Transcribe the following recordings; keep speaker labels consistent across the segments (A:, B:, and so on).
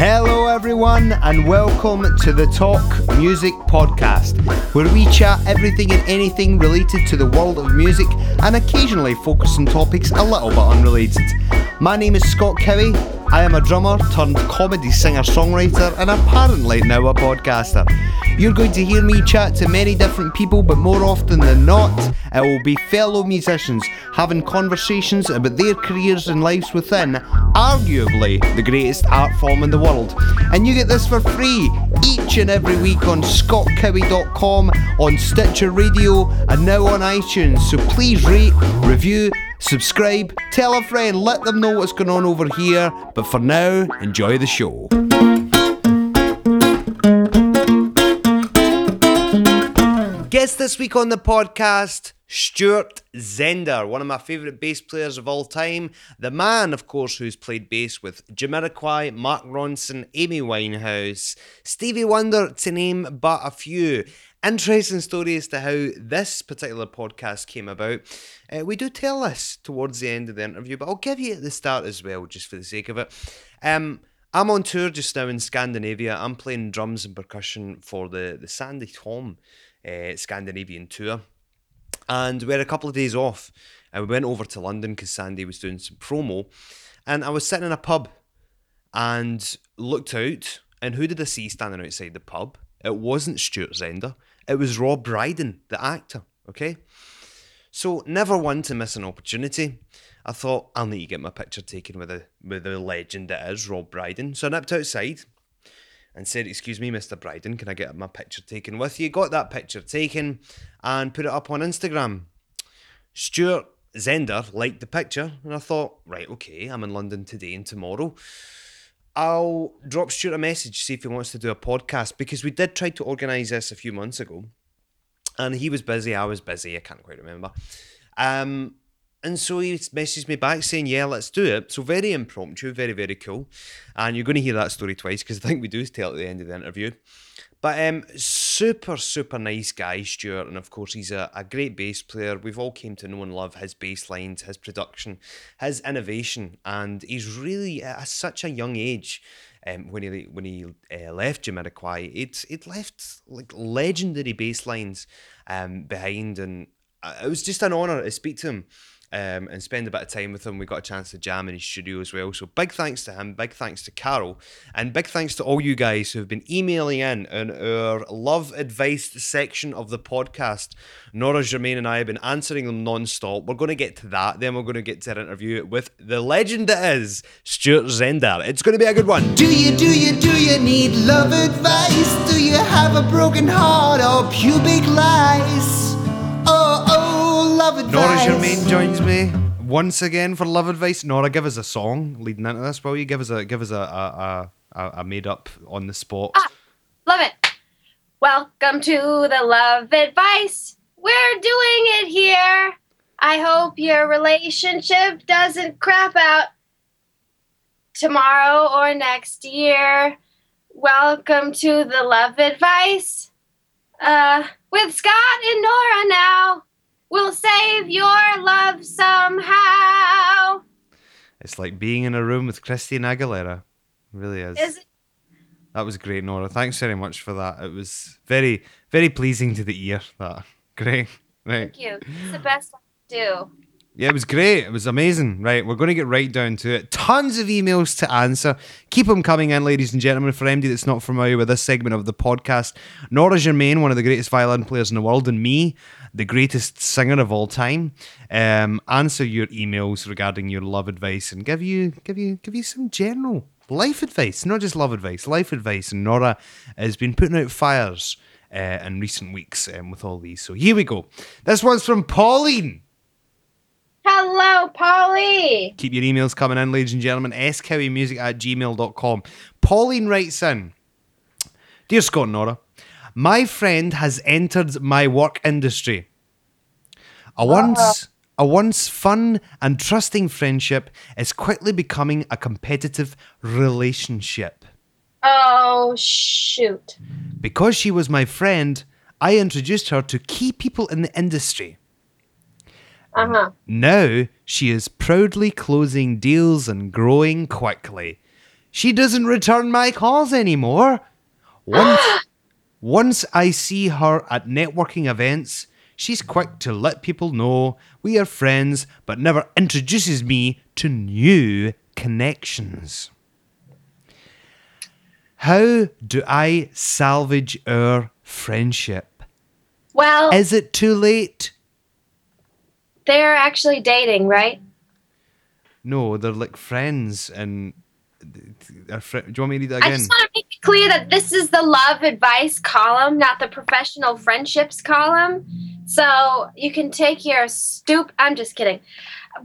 A: Hello, everyone, and welcome to the Talk Music Podcast, where we chat everything and anything related to the world of music and occasionally focus on topics a little bit unrelated. My name is Scott Cowie. I am a drummer turned comedy singer songwriter and apparently now a podcaster. You're going to hear me chat to many different people, but more often than not, it will be fellow musicians having conversations about their careers and lives within arguably the greatest art form in the world. And you get this for free each and every week on scottcowie.com, on Stitcher Radio, and now on iTunes. So please rate, review, subscribe, tell a friend, let them know what's going on over here. But for now, enjoy the show. Guest this week on the podcast, Stuart Zender, one of my favourite bass players of all time. The man, of course, who's played bass with Jamiroquai, Mark Ronson, Amy Winehouse, Stevie Wonder, to name but a few. Interesting story as to how this particular podcast came about. Uh, we do tell this towards the end of the interview, but I'll give you at the start as well, just for the sake of it. Um, I'm on tour just now in Scandinavia. I'm playing drums and percussion for the, the Sandi Thom uh, Scandinavian tour. And we had a couple of days off. And we went over to London because Sandi was doing some promo. And I was sitting in a pub and looked out. And who did I see standing outside the pub? It wasn't Stuart Zender. It was Rob Brydon, the actor. Okay? So never one to miss an opportunity. I thought I'll need to get my picture taken with the with the legend that is Rob Brydon. So I nipped outside and said, Excuse me, Mr. Brydon, can I get my picture taken with you? Got that picture taken and put it up on Instagram. Stuart Zender liked the picture, and I thought, right, okay, I'm in London today and tomorrow. I'll drop Stuart a message, see if he wants to do a podcast, because we did try to organise this a few months ago. And he was busy, I was busy, I can't quite remember. Um, and so he messaged me back saying, Yeah, let's do it. So very impromptu, very, very cool. And you're going to hear that story twice because I think we do tell at the end of the interview. But um, super, super nice guy, Stuart. And of course, he's a, a great bass player. We've all came to know and love his bass lines, his production, his innovation. And he's really at such a young age. Um, when he when he uh, left Jamiroquai, it it left like legendary bass lines um, behind, and uh, it was just an honour to speak to him um, and spend a bit of time with him. We got a chance to jam in his studio as well. So big thanks to him, big thanks to Carol, and big thanks to all you guys who have been emailing in on our love advice section of the podcast. Nora Germain and I have been answering them non-stop. We're going to get to that. Then we're going to get to our interview with the legend that is Stuart Zender. It's going to be a good one.
B: Do you, do you, do you need love advice? Do you have a broken heart or pubic lice? Advice.
A: Nora Germain joins me once again for love advice. Nora, give us a song leading into this, will you? Give us a give us a a, a, a made up on the spot.
C: Ah, love it. Welcome to the love advice. We're doing it here. I hope your relationship doesn't crap out tomorrow or next year. Welcome to the love advice. Uh, with Scott and Nora now. We'll save your love somehow.
A: It's like being in a room with Christina Aguilera. It really is.
C: Is it?
A: That was great, Nora. Thanks very much for that. It was very, very pleasing to the ear. That great. Right.
C: Thank you. It's the best I can do.
A: Yeah, it was great. It was amazing. Right, we're going to get right down to it. Tons of emails to answer. Keep them coming in, ladies and gentlemen. For MD that's not familiar with this segment of the podcast, Nora Germain, one of the greatest violin players in the world, and me, the greatest singer of all time, um, answer your emails regarding your love advice and give you, give you, give you some general life advice, not just love advice, life advice. And Nora has been putting out fires uh, in recent weeks um, with all these. So here we go. This one's from Pauline.
C: Hello, Polly.
A: Keep your emails coming in, ladies and gentlemen. scowie.music at gmail.com. Pauline writes in Dear Scott and Nora, my friend has entered my work industry. A uh-huh. once a once fun and trusting friendship is quickly becoming a competitive relationship.
C: Oh, shoot.
A: Because she was my friend, I introduced her to key people in the industry.
C: Uh huh.
A: Now she is proudly closing deals and growing quickly. She doesn't return my calls anymore. Once, once I see her at networking events, she's quick to let people know we are friends, but never introduces me to new connections. How do I salvage our friendship?
C: Well,
A: Is it too late?
C: They're actually dating, right?
A: No, they're like friends and. They're Do you want me to read that again?
C: I just want to make it clear that this is the love advice column, not the professional friendships column. So you can take your stoop. I'm just kidding.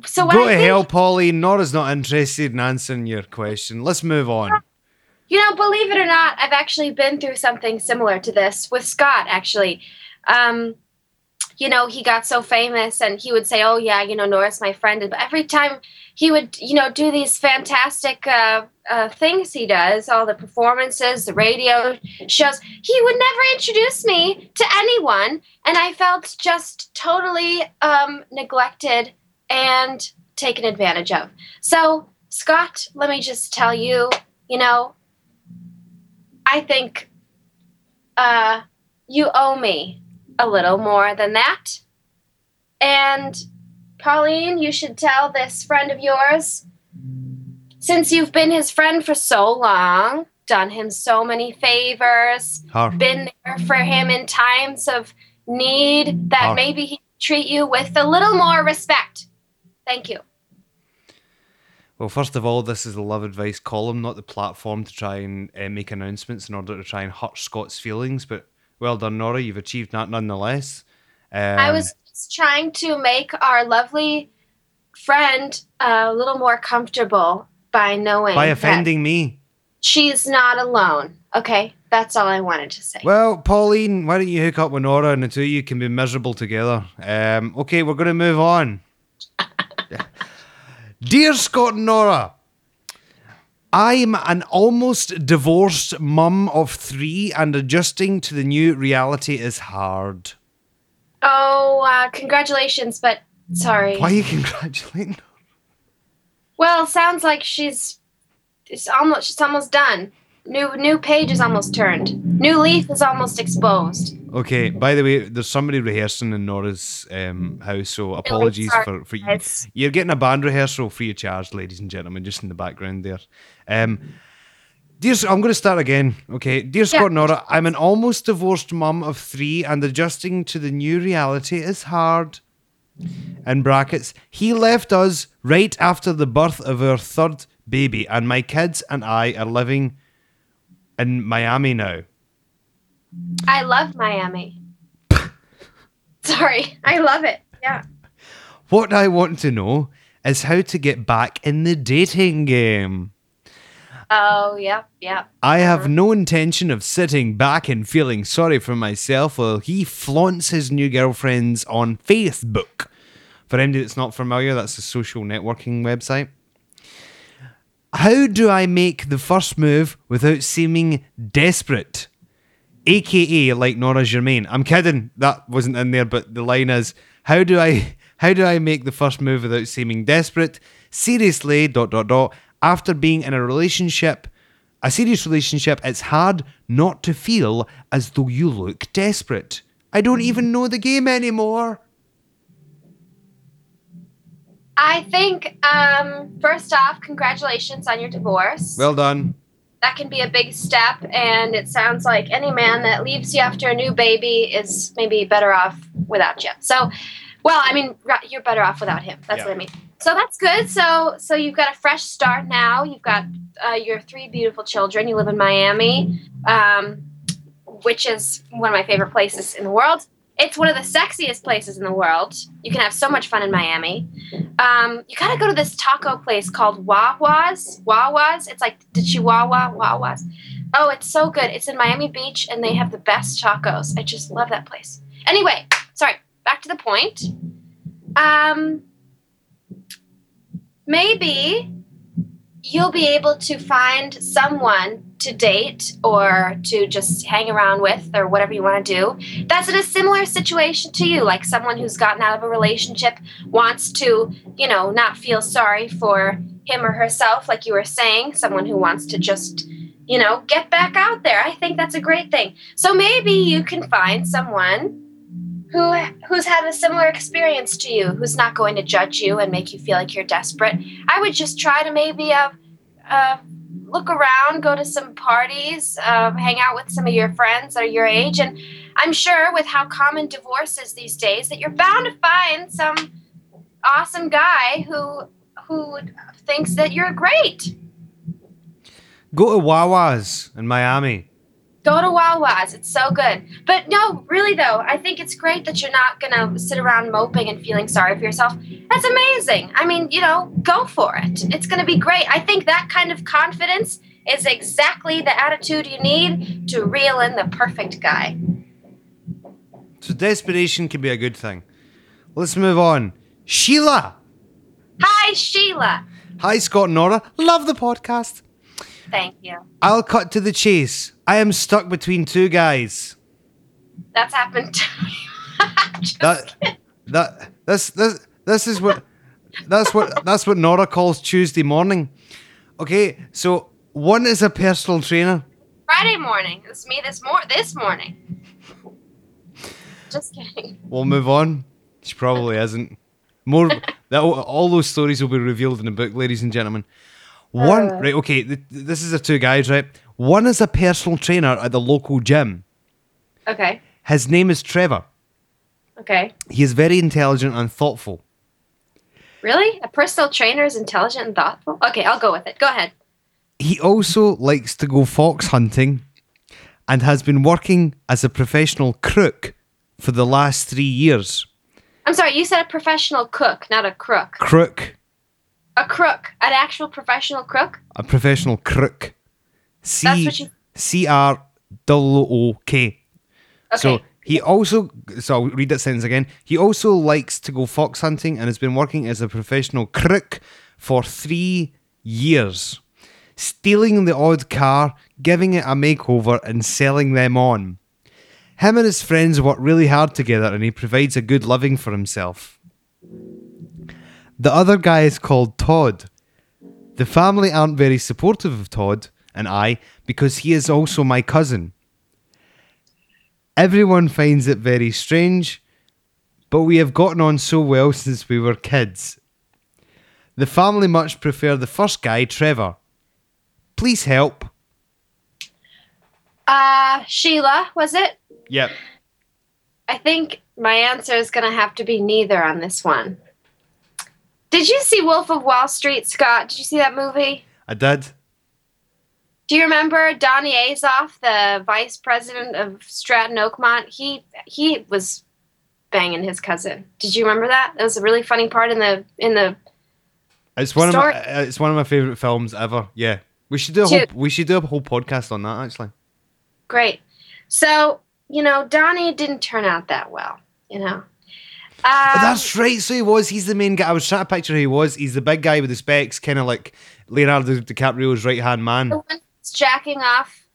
C: So what
A: Go to
C: think,
A: hell, Polly. Nora's not interested in answering your question. Let's move on.
C: you know, believe it or not, I've actually been through something similar to this with Scott. Actually, um, you know, he got so famous, and he would say, "Oh yeah, you know, Nora's my friend." But every time he would, you know, do these fantastic uh, uh, things he does, all the performances, the radio shows, he would never introduce me to anyone, and I felt just totally um, neglected and taken advantage of. So, Scott, let me just tell you, you know, I think uh, you owe me a little more than that. And Pauline, you should tell this friend of yours, since you've been his friend for so long, done him so many favors,
A: Her.
C: been there for him in times of need, that
A: Oh.
C: maybe he treat you with a little more respect. Thank you.
A: Well, first of all, this is the love advice column, not the platform to try and uh, make announcements in order to try and hurt Scott's feelings. But well done, Nora. You've achieved that nonetheless. Um,
C: I was just trying to make our lovely friend a little more comfortable by knowing
A: by offending me.
C: she's not alone. Okay, that's all I wanted to say.
A: Well, Pauline, why don't you hook up with Nora and the two of you can be miserable together? Um, okay, we're going to move on. Dear Scott and Nora, I'm an almost divorced mum of three, and adjusting to the new reality is hard.
C: oh, uh, congratulations, but sorry.
A: Why are you congratulating?
C: Well, sounds like she's it's almost she's almost done. New new page is almost turned. New leaf is almost exposed.
A: Okay, by the way, there's somebody rehearsing in Nora's um, house, so apologies for, for you. You're getting a band rehearsal free of charge, ladies and gentlemen, just in the background there. Um, dear, I'm going to start again. Okay, dear Scott and Nora, I'm an almost divorced mum of three, and adjusting to the new reality is hard. In brackets, he left us right after the birth of our third baby, and my kids and I are living in Miami now.
C: I love Miami. sorry, I love it. Yeah.
A: What I want to know is how to get back in the dating game.
C: Oh, yep, yep.
A: I have uh-huh. no intention of sitting back and feeling sorry for myself while he flaunts his new girlfriends on Facebook. For anybody that's not familiar, that's a social networking website. How do I make the first move without seeming desperate? AKA like Nora Germain. I'm kidding. That wasn't in there, but the line is how do I how do I make the first move without seeming desperate? Seriously, dot dot dot. After being in a relationship, a serious relationship, it's hard not to feel as though you look desperate. I don't even know the game anymore.
C: I think um first off, congratulations on your divorce.
A: Well done.
C: That can be a big step and it sounds like any man that leaves you after a new baby is maybe better off without you. So well i mean you're better off without him. That's
A: Yeah.
C: what i mean. So that's good. So so you've got a fresh start now. You've got uh, your three beautiful children. You live in miami um, which is one of my favorite places in the world it's one of the sexiest places in the world you can have so much fun in miami um, you gotta go to this taco place called Wawa's. Wawa's. It's like the Chihuahua Wawa's. Oh, it's so good. It's in Miami Beach, and they have the best tacos. I just love that place. Anyway, sorry. Back to the point. Um, maybe you'll be able to find someone to date or to just hang around with or whatever you want to do. That's in a similar situation to you like someone who's gotten out of a relationship wants to you know not feel sorry for him or herself like you were saying someone who wants to just you know get back out there. I think that's a great thing. So maybe you can find someone who who's had a similar experience to you who's not going to judge you and make you feel like you're desperate. I would just try to maybe uh, uh, look around go to some parties uh, hang out with some of your friends that are your age. And i'm sure with how common divorce is these days that you're bound to find some awesome guy who who thinks that you're great.
A: Go to Wawa's in Miami.
C: Go to Wawa's. It's so good. But no, really though, I think it's great that you're not gonna sit around moping and feeling sorry for yourself. That's amazing. I mean, you know, go for it. It's gonna be great. I think that kind of confidence is exactly the attitude you need to reel in the perfect guy.
A: So desperation can be a good thing. Let's move on. Sheila.
C: Hi, Sheila.
A: Hi, Scott and Nora. Love the podcast.
C: Thank you.
A: I'll cut to the chase. I am stuck between two guys.
C: That's happened to me.
A: That
C: kidding.
A: that this this this is what that's what that's what Nora calls Tuesday morning. Okay, so one is a personal trainer.
C: Friday morning. It's me this mor this morning. Just kidding.
A: We'll move on. She probably isn't. More that all those stories will be revealed in the book, ladies and gentlemen. One
C: Uh.
A: right, okay. Th- this is the two guys, right? One is a personal trainer at the local gym.
C: Okay.
A: His name is Trevor.
C: Okay.
A: He is very intelligent and thoughtful.
C: Really? A personal trainer is intelligent and thoughtful? Okay, I'll go with it. Go ahead.
A: He also likes to go fox hunting and has been working as a professional crook for the last three years.
C: I'm sorry, you said a professional cook, not a crook.
A: Crook.
C: A crook. An actual professional crook?
A: A professional crook. C
C: That's what you-
A: C R O O K.
C: Okay.
A: So he also, so I'll read that sentence again. He also likes to go fox hunting and has been working as a professional crook for three years, stealing the odd car, giving it a makeover, and selling them on. Him and his friends work really hard together and he provides a good living for himself. The other guy is called Todd. The family aren't very supportive of Todd and I because he is also my cousin. Everyone finds it very strange, but we have gotten on so well since we were kids. The family much prefer the first guy, Trevor. Please help.
C: uh, Sheila, was it?
A: Yep.
C: I think my answer is going to have to be neither on this one. Did you see Wolf of Wall Street, Scott? Did you see that movie?
A: I did.
C: Do you remember Donnie Azoff, the vice president of Stratton Oakmont? He he was banging his cousin. Did you remember that? That was a really funny part in the in the
A: It's one
C: Story-
A: of my, uh, it's one of my favorite films ever. Yeah. We should do a whole, we should do a whole podcast on that actually.
C: great. So you know Donnie didn't turn out that well. You know. Um,
A: that's right. So he was. He's the main guy. I was trying to picture who he was. He's the big guy with the specs, kind of like Leonardo DiCaprio's right hand man.
C: the one that's jacking off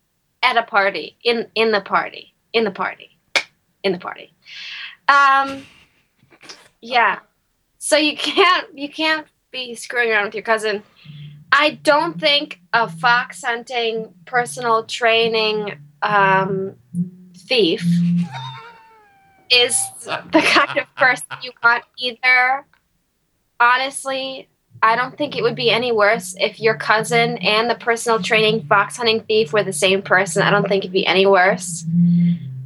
C: at a party in in the party in the party in the party um yeah so you can't you can't be screwing around with your cousin i don't think a fox hunting personal training um thief is the kind of person you want either honestly I don't think it would be any worse if your cousin and the personal training fox hunting thief were the same person. I don't think it'd be any worse.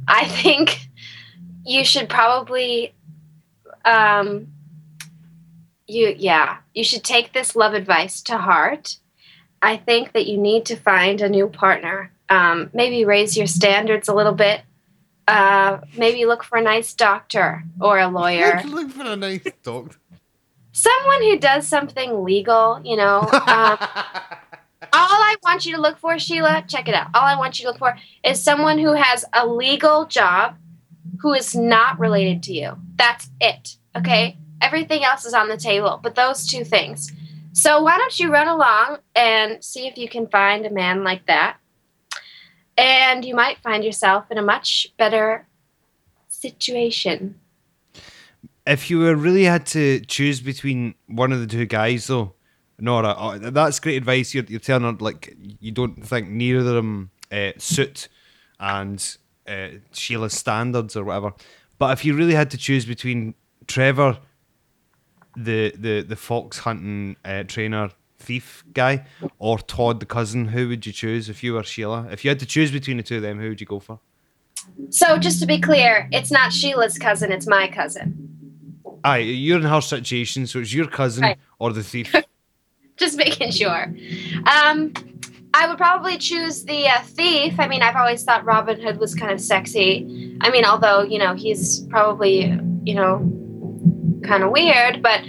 C: I think you should probably um you yeah, you should take this love advice to heart. I think that you need to find a new partner. Um, maybe raise your standards a little bit. Uh, maybe look for a nice doctor or a lawyer
A: Look, look for a nice doctor.
C: someone who does something legal, you know. Um, all I want you to look for, Sheila, check it out. All I want you to look for is someone who has a legal job who is not related to you. That's it. Okay? Everything else is on the table, but those two things. So why don't you run along and see if you can find a man like that? And you might find yourself in a much better situation.
A: If you really had to choose between one of the two guys, though, Nora, oh, that's great advice. You're, you're telling her like you don't think neither of them uh, suit and uh, Sheila's standards or whatever. But if you really had to choose between Trevor, the the the fox hunting uh, trainer thief guy, or Todd the cousin, who would you choose if you were Sheila? If you had to choose between the two of them, who would you go for?
C: So just to be clear, it's not Sheila's cousin, it's my cousin.
A: Aye, you're in her situation, so it's your cousin
C: Right.
A: or the thief.
C: Just making sure. Um, I would probably choose the uh, thief. I mean, I've always thought Robin Hood was kind of sexy. I mean, although you know he's probably you know kind of weird, but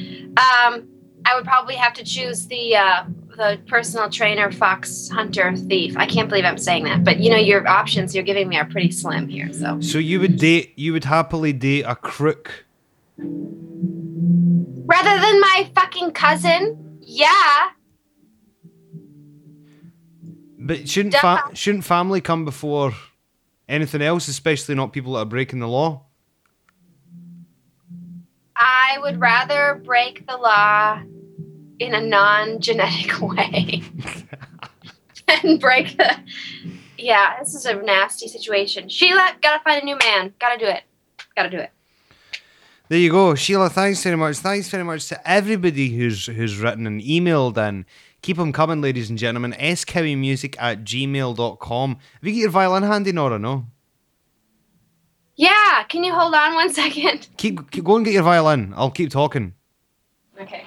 C: um, I would probably have to choose the uh, the personal trainer, fox hunter, thief. I can't believe I'm saying that, but you know your options you're giving me are pretty slim here. So
A: so you would date, you would happily date a crook.
C: rather than my fucking cousin, yeah.
A: But shouldn't fa- shouldn't family come before anything else, especially not people that are breaking the law?
C: I would rather break the law in a non-genetic way and break the. Yeah, this is a nasty situation. Sheila, gotta find a new man. Gotta do it. Gotta do it.
A: There you go, Sheila. Thanks very much. Thanks very much to everybody who's who's written and emailed in. Keep them coming, ladies and gentlemen. music at gmail.com. Have you got your violin handy, Nora? No.
C: Yeah, can you hold on one second?
A: Keep, keep go and get your violin. I'll keep talking.
C: Okay.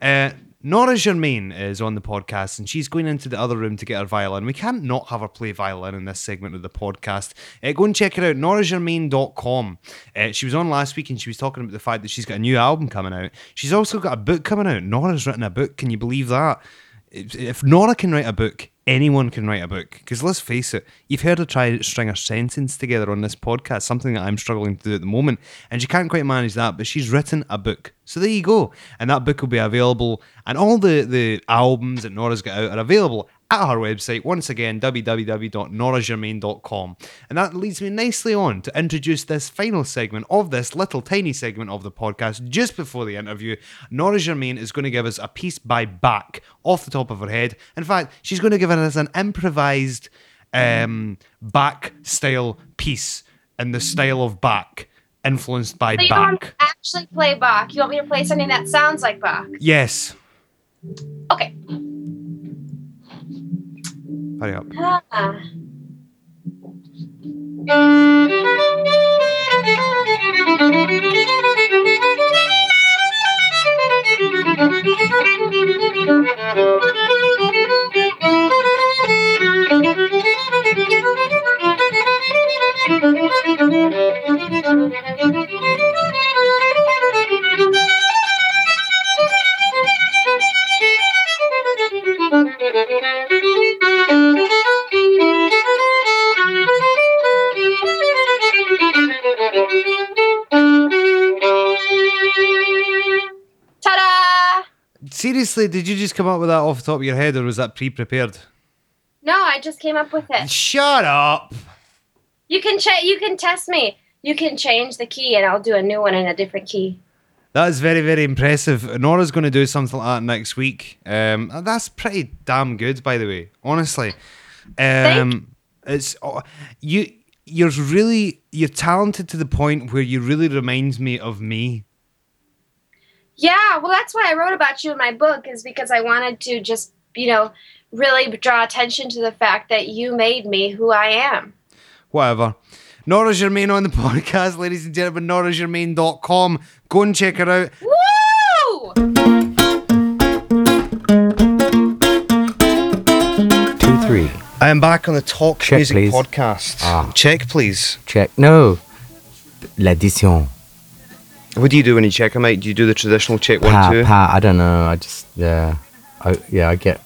A: Uh, Nora Germain is on the podcast and she's going into the other room to get her violin. We can't not have her play violin in this segment of the podcast. Uh, go and check her out, noragermain.com. Uh, she was on last week and she was talking about the fact that she's got a new album coming out. She's also got a book coming out. Nora's written a book. Can you believe that? If, Nora can write a book, anyone can write a book. Because let's face it, you've heard her try to string a sentence together on this podcast, something that I'm struggling to do at the moment, and she can't quite manage that, but she's written a book. So there you go. And that book will be available, and all the, the albums that Nora's got out are available at her website, once again, www.noragermain.com. And that leads me nicely on to introduce this final segment of this little tiny segment of the podcast. Just before the interview, Nora Germain is going to give us a piece by Bach off the top of her head. In fact, she's going to give us an improvised um, Bach style piece in the style of Bach, influenced by
C: So you don't want me to actually play Bach. You want me to play something that sounds like Bach.
A: Yes.
C: Okay.
A: Hurry up.
C: Ah.
A: Seriously, did you just come up with that off the top of your head or was that pre prepared?
C: No, I just came up with it.
A: Shut up.
C: You can check. you can test me. You can change the key and I'll do a new one in a different key.
A: That is very, very impressive. Nora's going to do something like that next week. Um, that's pretty damn good, by the way. Honestly, um, it's oh, you. You're really you're talented to the point where you really remind me of me.
C: Yeah, well that's why I wrote about you in my book is because I wanted to just, you know, really draw attention to the fact that you made me who I am.
A: Whatever. Nora Germain on the podcast, ladies and gentlemen. NoraGermain.com. Go and check her out.
C: Woo!
D: Two, three.
A: I am back on the Talk
D: Check,
A: Music
D: please.
A: podcast.
D: Ah.
A: Check, please.
D: Check. No. L'addition.
A: What do you do when you check them out? Do you do the traditional check one, two?
D: pa. I don't know. I just yeah. I yeah. I get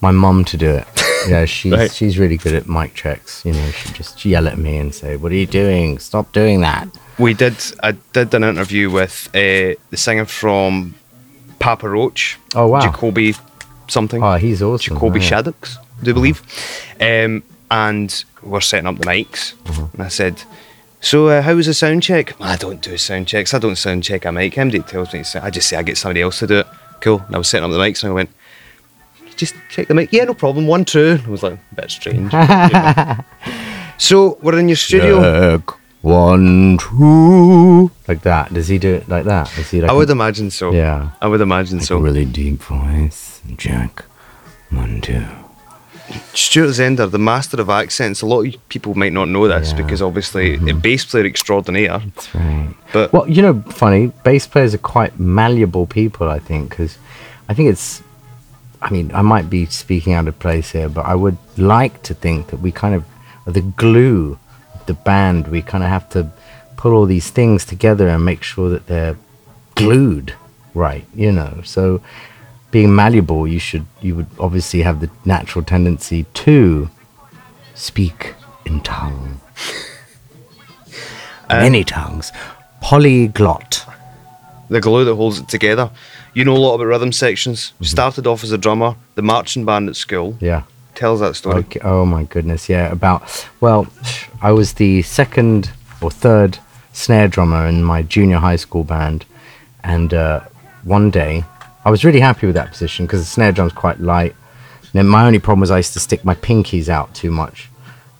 D: my mum to do it. Yeah, she's
A: Right.
D: she's really good at mic checks. You know, she just yell at me and say, "What are you doing? Stop doing that."
A: We did. I did an interview with uh, the singer from Papa Roach.
D: Oh, wow.
A: Jacoby something.
D: Oh, he's awesome.
A: Jacoby
D: yeah.
A: Shaddix, do you believe? Um, and we're setting up the mics.
D: Uh-huh.
A: And I said, So, uh, how was the sound check? I don't do sound checks. I don't sound check a mic. MD tells me I just say I get somebody else to do it. Cool. And I was setting up the mics and I went, Just check the mic. Yeah, no problem. One, two. I was like, a bit strange. you know. So, we're in your studio.
D: Check. One, two. Like that. Does he do it like that? Is he like
A: I would
D: a
A: imagine so.
D: Yeah.
A: I would imagine so.
D: really deep voice? Jack. One, two.
A: Stuart Zender, the master of accents. A lot of people might not know this
D: Yeah. Mm-hmm.
A: because obviously a bass player extraordinaire.
D: That's right.
A: But
D: Well, you know, funny, bass players are quite malleable people, I think, because I think it's. I mean, I might be speaking out of place here, but I would like to think that we kind of are the glue of the band. We kind of have to put all these things together and make sure that they're glued right, you know. So, being malleable, you should, you would obviously have the natural tendency to speak in tongue. Many tongues. Polyglot.
A: the glue that holds it together. You know a lot about rhythm sections.
D: Mm-hmm.
A: Started off as a drummer, the marching band at school.
D: Yeah.
A: Tell us that story.
D: Okay. Oh my goodness. Yeah. About well, I was the second or third snare drummer in my junior high school band, and uh, one day I was really happy with that position because the snare drum's quite light. And then my only problem was I used to stick my pinkies out too much.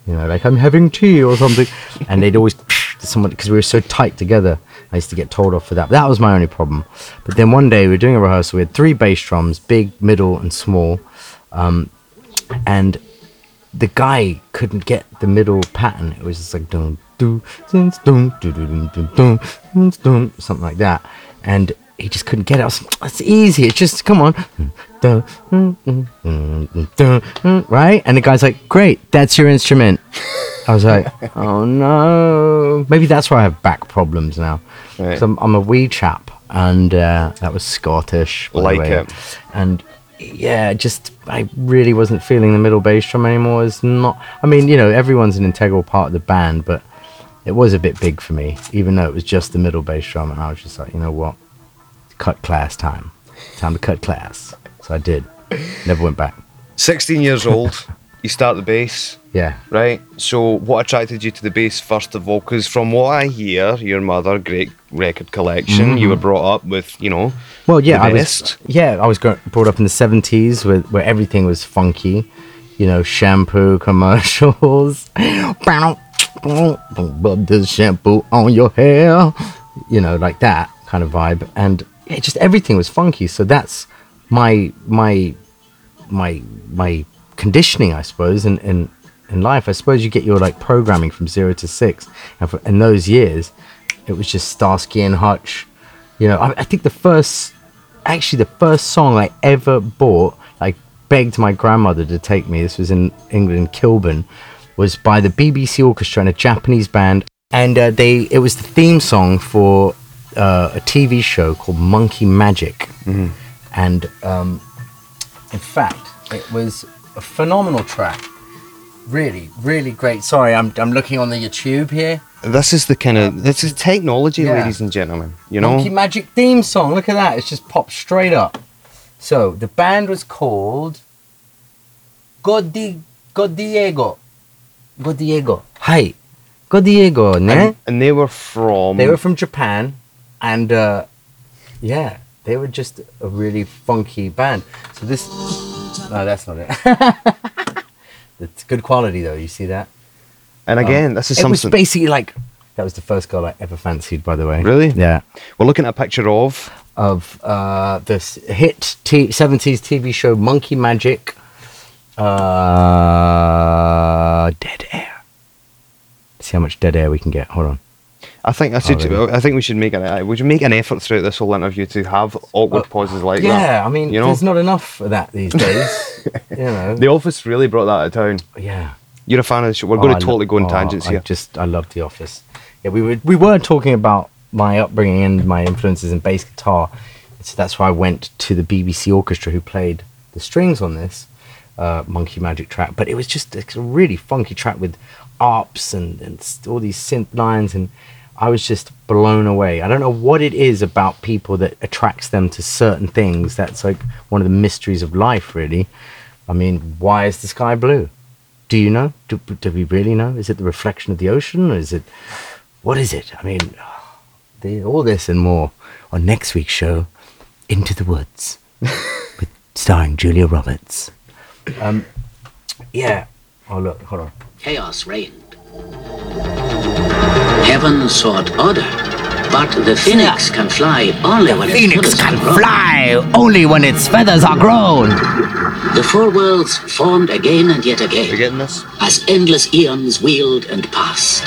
D: You know, like I'm having tea or something, and they'd always someone because we were so tight together. I used to get told off for that. But that was my only problem. But then one day we were doing a rehearsal. We had three bass drums, big, middle, and small um, and the guy couldn't get the middle pattern. It was just like dun dun dun dun dun dun dun dun something like that, and he just couldn't get it. I was like, it's easy. It's just come on, dun, dun, dun, right? And the guy's like, great, that's your instrument. I was like, oh no. Maybe that's why I have back problems now.
A: Right.
D: I'm, I'm a wee chap, and uh, that was Scottish.
A: Like it.
D: And yeah, just I really wasn't feeling the middle bass drum anymore. It's not. I mean, you know, everyone's an integral part of the band, but it was a bit big for me, even though it was just the middle bass drum. And I was just like, you know what, cut class time. Time to cut class. So I did. Never went back.
A: 16 years old, you start the bass,
D: Yeah.
A: right? So, what attracted you to the bass first of all? Because from what I hear, your mother, great record collection, you were mm-hmm. brought up with, you know,
D: Well, yeah,
A: the
D: I was. Yeah, I was brought up in the seventies where where everything was funky. You know, shampoo commercials. Rub this shampoo on your hair. You know, like that kind of vibe, and yeah, just everything was funky. So that's my my my my conditioning, I suppose, in in in life. I suppose you get your like programming from zero to six, and for, in those years, it was just Starsky and Hutch. You know, I, I think the first, actually, the first song I ever bought, like begged my grandmother to take me. This was in England, Kilburn, was by the BBC Orchestra and a Japanese band, and uh, they it was the theme song for uh, a TV show called Monkey Magic, and um, in fact, it was a phenomenal track. Really, really great. Sorry, I'm I'm looking on the YouTube here.
A: this is the kind of, this is technology,
D: Yeah.
A: ladies and gentlemen. You know?
D: Monkey Magic theme song. Look at that. It's just popped straight up. So the band was called Godi Godiego. Godiego. Hi. Godiego, ne?
A: and, and they were from.
D: They were from Japan and uh yeah, they were just a really funky band. So this No, that's not it. it's good quality though, you see that?
A: and again, this is something.
D: It was basically like that was the first girl I ever fancied, by the way.
A: Really?
D: Yeah.
A: we're looking at a picture of.
D: of uh, this hit t- 70s TV show Monkey Magic. Uh, dead air. See how much dead air we can get. Hold on.
A: I think I should.
D: really?
A: I think we should make an. We should make an effort throughout this whole interview to have awkward pauses like that.
D: Uh, yeah, I mean,
A: you know,
D: there's not enough of that these days. you know.
A: The Office really brought that to town.
D: yeah.
A: You're a fan of the show. We're
D: Oh,
A: going
D: I
A: to
D: lo-
A: totally go on
D: oh,
A: tangents
D: I
A: here.
D: just, I love The Office. Yeah, we were we were talking about my upbringing and my influences in bass guitar. So that's why I went to the BBC Orchestra, who played the strings on this uh, Monkey Magic track. But it was just a really funky track with arps and, and all these synth lines. And I was just blown away. I don't know what it is about people that attracts them to certain things. That's like one of the mysteries of life, really. I mean, why is the sky blue? Do you know? Do, do we really know? Is it the reflection of the ocean, or is it what is it? I mean, the, all this and more on next week's show, Into the Woods, with starring Julia Roberts. Um, yeah. Oh look, hold on.
E: chaos reigned. Heaven sought order, but the phoenix can fly only when its
F: Phoenix
E: feathers
F: can
E: are grown.
F: fly only when its feathers are grown.
E: The four worlds formed again and yet
A: You
E: again
A: getting this?
E: as endless eons wheeled and passed.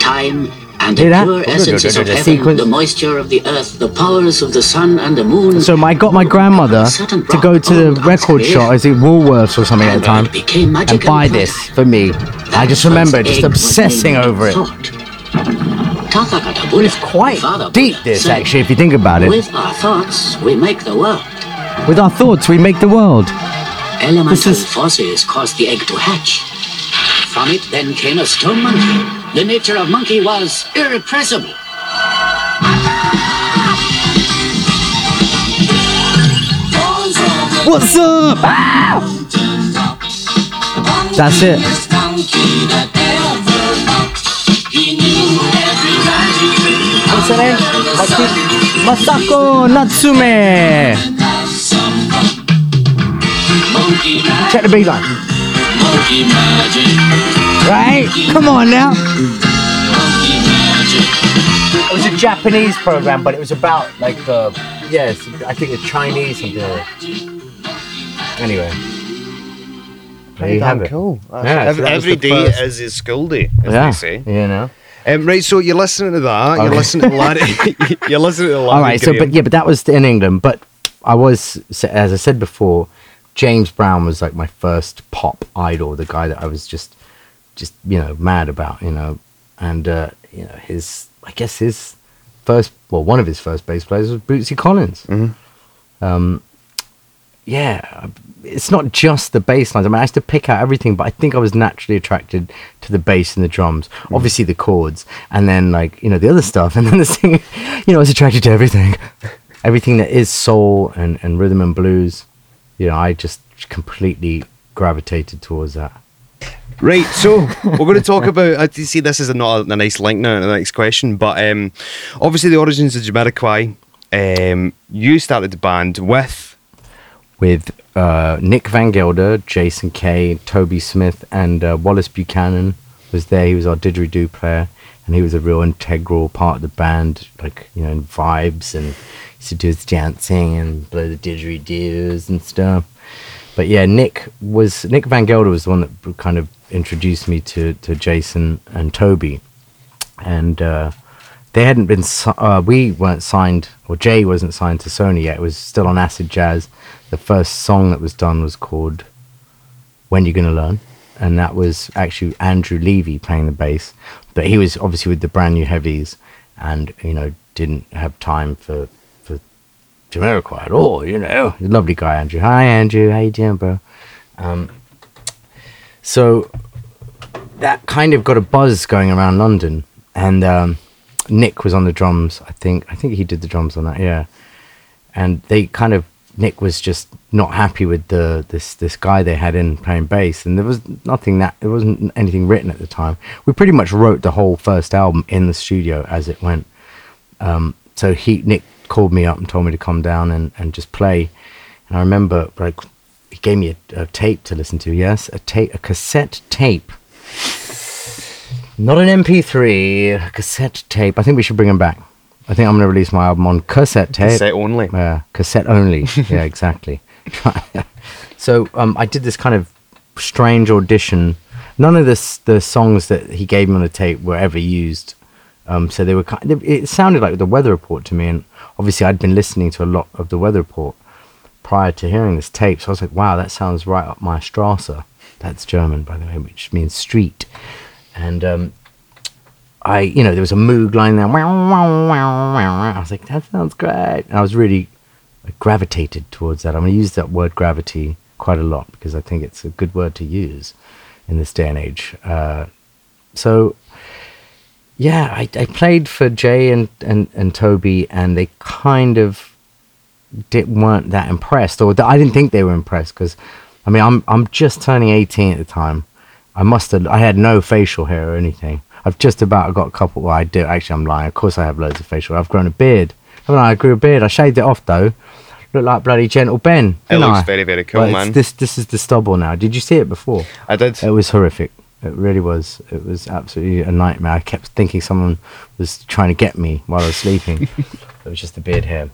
E: Time and
D: Hear
E: the
D: that?
E: pure essences of
D: The
E: heaven, the moisture of the earth, the powers of the sun and the moon.
D: So I got my grandmother to go to the record shop, I think Woolworths or something at the time,
E: it became magic
D: and buy this for me. I just remember just obsessing over it.
E: thought. Tathagata
D: It's quite deep, this actually, if you think about it.
E: With our thoughts, we make the world.
D: With our thoughts, we make the world.
E: Elemental
D: is-
E: forces caused the egg to hatch. From it then came a stone monkey. The nature of monkey was irrepressible.
D: What's up? That's it. What's her name? Masako Natsume. Check the bass line. Right? Come on now. It was a Japanese program, but it was about like uh yes, I think it's Chinese something. Like that. Anyway. There you have it.
A: cool.
D: Yeah, so
A: every
D: that was
A: every
D: the
A: day
D: first-
A: is his school day, as
D: Yeah,
A: they say.
D: you know.
A: Um, right, so you're listening to that. You're listening to Larry. you're listening to Larry.
D: All right, so but yeah, but that was in England. But I was, as I said before, James Brown was like my first pop idol, the guy that I was just, just you know, mad about, you know, and uh, you know his, I guess his first, well, one of his first bass players was Bootsy Collins. Um, yeah, it's not just the bass lines. I mean, I used to pick out everything, but I think I was naturally attracted to the bass and the drums. Obviously, the chords, and then like you know the other stuff, and then the singing. You know, I was attracted to everything, everything that is soul and and rhythm and blues. You know, I just completely gravitated towards that.
A: Right, so we're going to talk about. I see this is a, not a, a nice link now the next question, but um, obviously the origins of Jamiroquai. Um, you started the band with
D: with uh, Nick Van Gelder, Jason Kay, Toby Smith, and uh, Wallace Buchanan was there. He was our didgeridoo player, and he was a real integral part of the band, like you know, in vibes, and used to do his dancing and blow the didgeridoos and stuff. But yeah, Nick was Nick Van Gelder was the one that kind of introduced me to to Jason and Toby, and uh, they hadn't been. Uh, we weren't signed, or Jay wasn't signed to Sony yet. It was still on Acid Jazz. The first song that was done was called "When You're Gonna Learn," and that was actually Andrew Levy playing the bass. But he was obviously with the brand new heavies, and you know didn't have time for for Jamiroquai at all. You know, lovely guy, Andrew. Hi, Andrew. How you doing, bro? Um, so that kind of got a buzz going around London, and um, Nick was on the drums. I think I think he did the drums on that, yeah. And they kind of Nick was just not happy with the this this guy they had in playing bass, and there was nothing that there wasn't anything written at the time. We pretty much wrote the whole first album in the studio as it went. Um, so he Nick called me up and told me to come down and, and just play. And I remember like he gave me a, a tape to listen to. Yes, a tape, a cassette tape. Not an MP3, a cassette tape. I think we should bring him back. I think I'm going to release my album on cassette tape.
A: Cassette only.
D: Yeah, cassette only. yeah, exactly. so um, I did this kind of strange audition. None of this, the songs that he gave me on the tape were ever used. Um, so they were kind of, it sounded like the Weather Report to me. And obviously, I'd been listening to a lot of the Weather Report prior to hearing this tape. So I was like, wow, that sounds right up my Strasse. That's German, by the way, which means street. And um, I, you know, there was a Moog line there. I was like, that sounds great. And I was really gravitated towards that. I'm going to use that word gravity quite a lot because I think it's a good word to use in this day and age. Uh, so, yeah, I, I played for Jay and, and, and Toby, and they kind of did, weren't that impressed, or I didn't think they were impressed because, I mean, I'm I'm just turning 18 at the time. I must have I had no facial hair or anything. I've just about got a couple. Well, I do actually. I'm lying. Of course, I have loads of facial. hair. I've grown a beard. I? I grew a beard. I shaved it off though. Look like bloody gentle Ben.
A: It looks
D: I?
A: very, very cool, man.
D: This this is the stubble now. Did you see it before?
A: I did.
D: It was horrific. It really was. It was absolutely a nightmare. I kept thinking someone was trying to get me while I was sleeping. it was just the beard hair.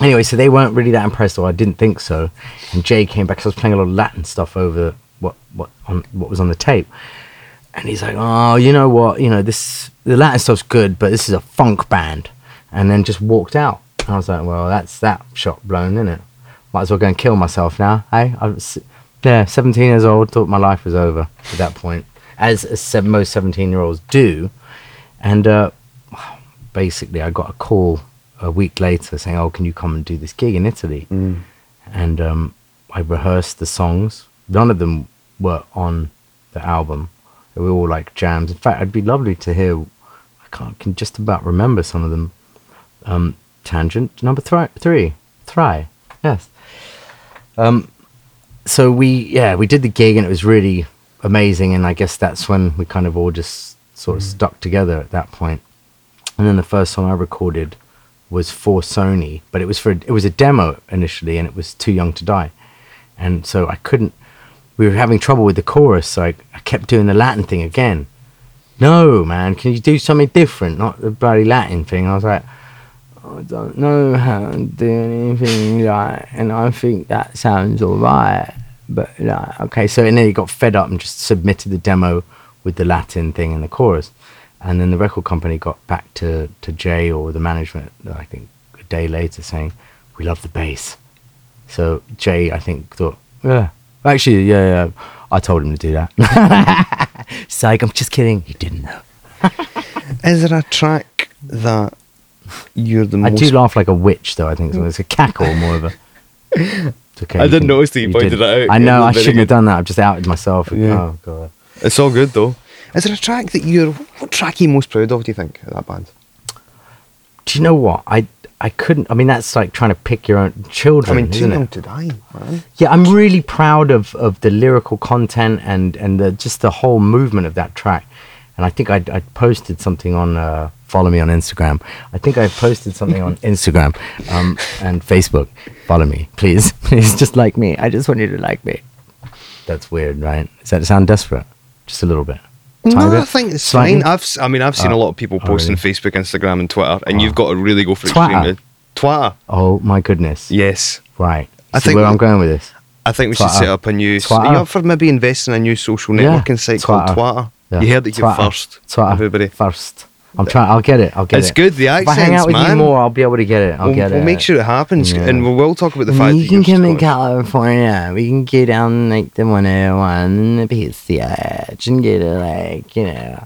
D: Anyway, so they weren't really that impressed, or I didn't think so. And Jay came back because I was playing a lot of Latin stuff over what what on what was on the tape, and he's like, "Oh, you know what? You know this the Latin stuff's good, but this is a funk band." And then just walked out. And I was like, "Well, that's that shot blown, isn't it? Might as well go and kill myself now." Hey, I was yeah, 17 years old, thought my life was over at that point, as, most 17 year olds do. And uh, basically, I got a call a week later saying, "Oh, can you come and do this gig in Italy?" And um, I rehearsed the songs. None of them were on the album. They were all like jams. In fact, it'd be lovely to hear. I can't can just about remember some of them. Um, Tangent number thri- three, try, yes. Um, so we yeah we did the gig and it was really amazing and I guess that's when we kind of all just sort of mm. stuck together at that. And then the first song I recorded was for Sony, but it was for it was a demo initially, and it was Too Young to Die, and so I couldn't. We were having trouble with the chorus, so I, I kept doing the Latin thing again. No, man, can you do something different, not the bloody Latin thing? I was like, I don't know how to do anything like, and I think that sounds alright, but like, okay. So and then he got fed up and just submitted the demo with the Latin thing and the chorus, and then the record company got back to to Jay or the management, I think, a day later saying, "We love the bass." So Jay, I think, thought, yeah, actually, yeah, yeah. I told him to do that. Psych, I'm just kidding. He didn't know.
A: Is there a track that you're the
D: I
A: most?
D: do laugh like a witch, though. I think so. It's a cackle more of a. It's okay.
A: I didn't
D: can-
A: notice that you pointed
D: did.
A: it out.
D: I know. I shouldn't have done that. I've just outed myself.
A: Yeah.
D: Oh god.
A: It's all good though. Is there a track that you're? What track are you most proud of? Do you think of that band?
D: Do you know what? I I couldn't. I mean, that's like trying to pick your own children.
A: I mean, Too Young to Die, man.
D: Yeah, I'm really proud of, of the lyrical content and and the, just the whole movement of that track. And I think I I posted something on uh, follow me on Instagram. I think I posted something on Instagram um, and Facebook. Follow me, please, please, just like me. I just want you to like me. That's weird, right? Does that sound desperate? Just a little bit.
A: No,
D: bit?
A: I think it's
D: Slightly?
A: fine. I've, I mean, I've seen a
D: Oh.
A: lot of people
D: Oh,
A: posting
D: really?
A: Facebook, Instagram, and Twitter, and
D: Oh.
A: you've got to really go for
D: Twitter?
A: extreme. Twitter.
D: Oh my goodness!
A: Yes.
D: Right.
A: I
D: See
A: think
D: where
A: we-
D: I'm going with this.
A: I think we should set up a new.
D: Twitter.
A: Are you up for maybe investing in a new social
D: Yeah,
A: networking site called
D: Twitter. Yeah.
A: You heard it
D: Twitter.
A: first,
D: Twitter.
A: everybody.
D: First. I'm trying. I'll get it. I'll get
A: It's
D: it.
A: It's good, the accents,
D: If I hang out with
A: man.
D: you more, I'll be able to get it. I'll
A: We'll,
D: get
A: we'll
D: it.
A: make sure it happens,
D: Yeah.
A: and we will talk about the fact
D: we
A: that
D: can come in California. We can go down like the 101 and the PCH and get it like, you know,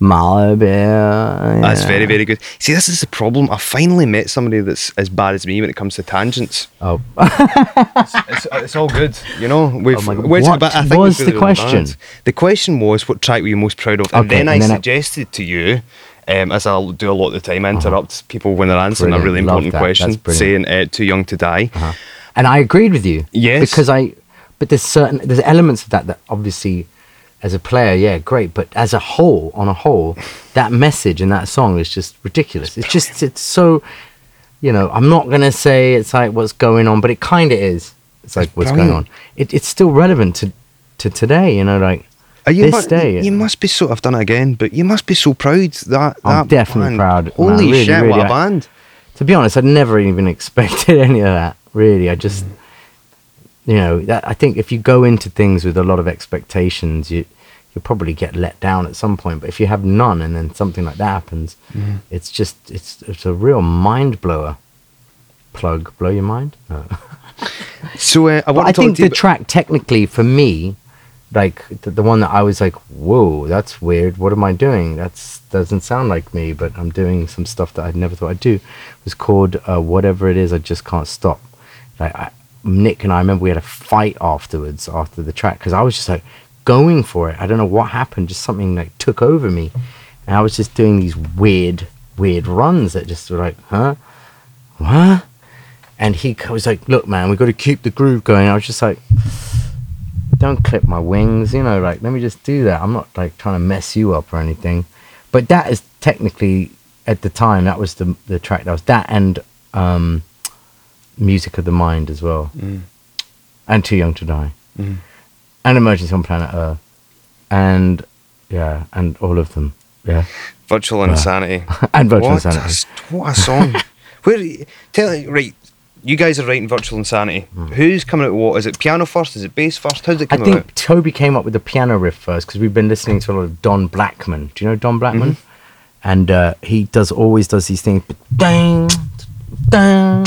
D: Malibu.
A: That's very, very good. See, this is the problem. I finally met somebody that's as bad as me when it comes to tangents.
D: Oh,
A: It's, it's all good, you know. We've,
D: Oh my God. What
A: I think
D: was
A: we've
D: the question?
A: balanced. The question was, what track were you most proud of? And
D: Okay,
A: then I
D: and then I-
A: suggested to you, um, as I'll do a lot of the time, interrupt people when they're answering a really important question, saying uh, "Too young to die."
D: uh-huh. and I agreed with you.
A: Yes.
D: Because I, but there's certain, there's elements of that that obviously, as a player, yeah, great. But as a whole, on a whole, that message in that song is just ridiculous. It's just, it's so, you know, I'm not going to say it's like what's going on, but it kind of is. It's like what's going on. It, it's still relevant to, to today, you know, like
A: Are you
D: this
A: mu-
D: day.
A: You must be so. I've done it again, but you must be so proud that.
D: I'm
A: that
D: definitely
A: band-
D: proud, man.
A: Holy
D: Really,
A: shit!
D: really,
A: what a
D: I-
A: band!
D: to be honest, I'd never even expected any of that. Really, I just, mm. You know, that, I think if you go into things with a lot of expectations, you you'll probably get let down at some point. But if you have none, and then something like that happens, it's just it's it's a real mind blower. Plug, blow your mind. No.
A: So uh, I want
D: I
A: to talk
D: think the track, technically, for me, like the, the one that I was like, "Whoa, that's weird. What am I doing? That's doesn't sound like me." But I'm doing some stuff that I'd never thought I'd do. Was called uh, "Whatever It Is, I Just Can't Stop." Like I, Nick and I remember we had a fight afterwards after the track because I was just like going for it. I don't know what happened. Just something like took over me, and I was just doing these weird, weird runs that just were like, huh, what? And he was like, look, man, we got to keep the groove going. I was just like, don't clip my wings, you know, like let me just do that. I'm not like trying to mess you up or anything. But that is technically at the time that was the the track that was that and um, music of the mind as well, and too young to die, and emergency on planet Earth, and yeah, and all of them, yeah,
A: Virtual Insanity.
D: and virtual
A: what,
D: insanity.
A: A, what a song. Where tell me, right? You guys are writing Virtual Insanity. Who's coming out with what? Is it piano first? Is it bass first? How does it
D: Hmm. I
A: come
D: think
A: out?
D: Toby came up with the piano riff first because we've been listening to a lot of Don Blackman. Do you know Don Blackman? And uh, he does always does these things. Dang, dang,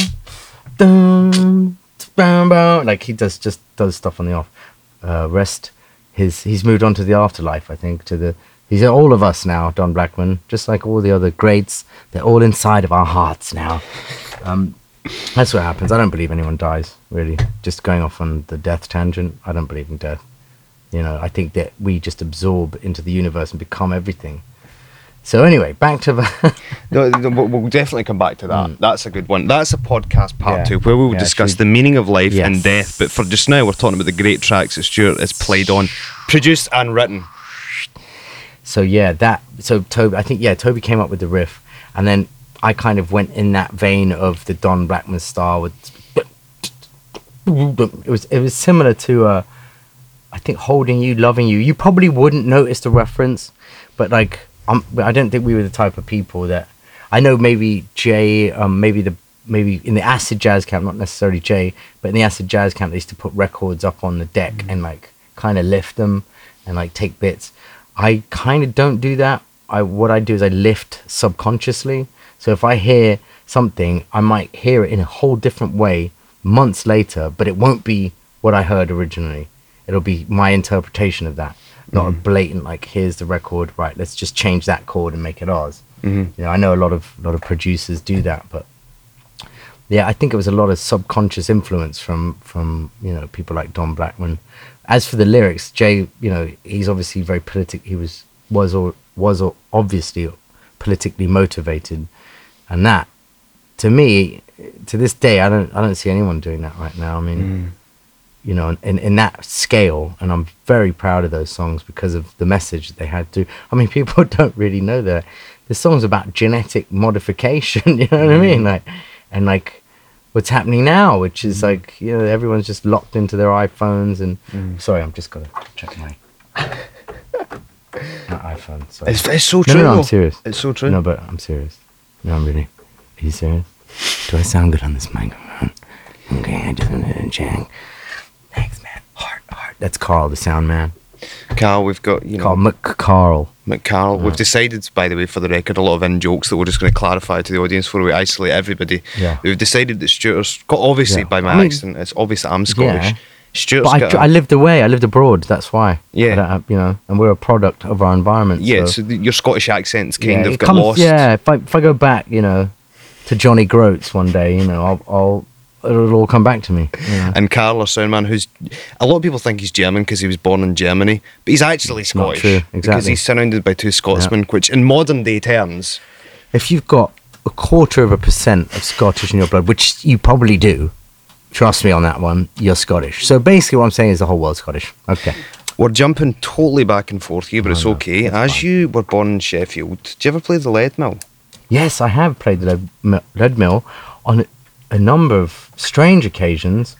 D: Like he does just does stuff on the off. Uh, rest. His he's moved on to the afterlife. I think to the he's all of us now. Don Blackman, just like all the other greats. They're all inside of our hearts now. Um, that's what happens. I don't believe anyone dies. Really, just going off on the death tangent. I don't believe in death. You know, I think that we just absorb into the universe and become everything. So anyway, back to the
A: No, we'll definitely come back to that. That's a good one. That's a podcast part.
D: Yeah.
A: two where we will
D: Yeah,
A: discuss the meaning of life and death. But for just now, we're talking about the great tracks that Stuart has played on, produced and written.
D: so yeah, that so Toby. I think yeah, Toby came up with the riff, and then I kind of went in that vein of the Don Blackman style. With it was it was similar to uh, I think holding you, loving you. You probably wouldn't notice the reference, but like I'm, I don't think we were the type of people that I know. Maybe Jay, um, maybe the maybe in the acid jazz camp, not necessarily Jay, but in the acid jazz camp, they used to put records up on the deck and like kind of lift them and like take bits. I kind of don't do that. I what I do is I lift subconsciously. So if I hear something, I might hear it in a whole different way months later, but it won't be what I heard originally. It'll be my interpretation of that, not a mm. blatant like here's the record, right? Let's just change that chord and make it ours. Mm-hmm. You know, I know a lot of lot of producers do that, but yeah, I think it was a lot of subconscious influence from from you know people like Don Blackman. As for the lyrics, Jay, you know, he's obviously very politic. He was was or was or obviously politically motivated, and that to me, to this day, I don't I don't see anyone doing that right now. I mean, mm. You know, in in that scale, and I'm very proud of those songs because of the message that they had to. I mean, people don't really know that the songs about genetic modification. You know what I mean? Mm. Like, and like what's happening now, which is mm. like you know everyone's just locked into their iPhones. And mm. sorry, I'm just gonna check my my iPhone. Sorry.
A: It's, it's so true.
D: no, no,
A: though.
D: I'm serious.
A: It's so true.
D: No, but I'm serious. No, I'm really. Are you serious? Do I sound good on this microphone? Okay, I just wanted to check. Thanks, man. Heart, heart. That's Carl, the sound man.
A: Carl, we've got you know
D: Carl McCarl.
A: McCarl. We've decided, by the way, for the record, a lot of in jokes that we're just going to clarify to the audience before we isolate everybody.
D: Yeah.
A: We've decided that Stuart's obviously
D: Yeah.
A: by my
D: I mean-
A: accent, it's obvious that I'm Scottish.
D: Yeah.
A: Stuart's
D: But I,
A: got a-
D: I lived away. I lived abroad. That's why.
A: Yeah.
D: I uh, you know, and we're a product of our environment.
A: yeah,
D: so,
A: so th- your Scottish accents kind
D: yeah,
A: of got
D: comes-
A: lost.
D: Yeah, if I if I go back, you know, to Johnny Groats one day, you know, I'll, I'll it'll all come back to me. you know.
A: And Carl, our soundman, who's a lot of people think he's German because he was born in Germany, but he's actually Scottish
D: true,
A: because he's surrounded by two Scotsmen, which in modern day terms,
D: if you've got a quarter of a percent of Scottish in your blood, which you probably do, trust me on that one, you're Scottish. So basically, what I'm saying is the whole world's Scottish. Okay.
A: we're jumping totally back and forth here, but it's
D: no,
A: okay.
D: that's
A: As
D: fine.
A: you were born in Sheffield, did you ever play the Leadmill?
D: Yes, I have played the Leadmill on a number of strange occasions.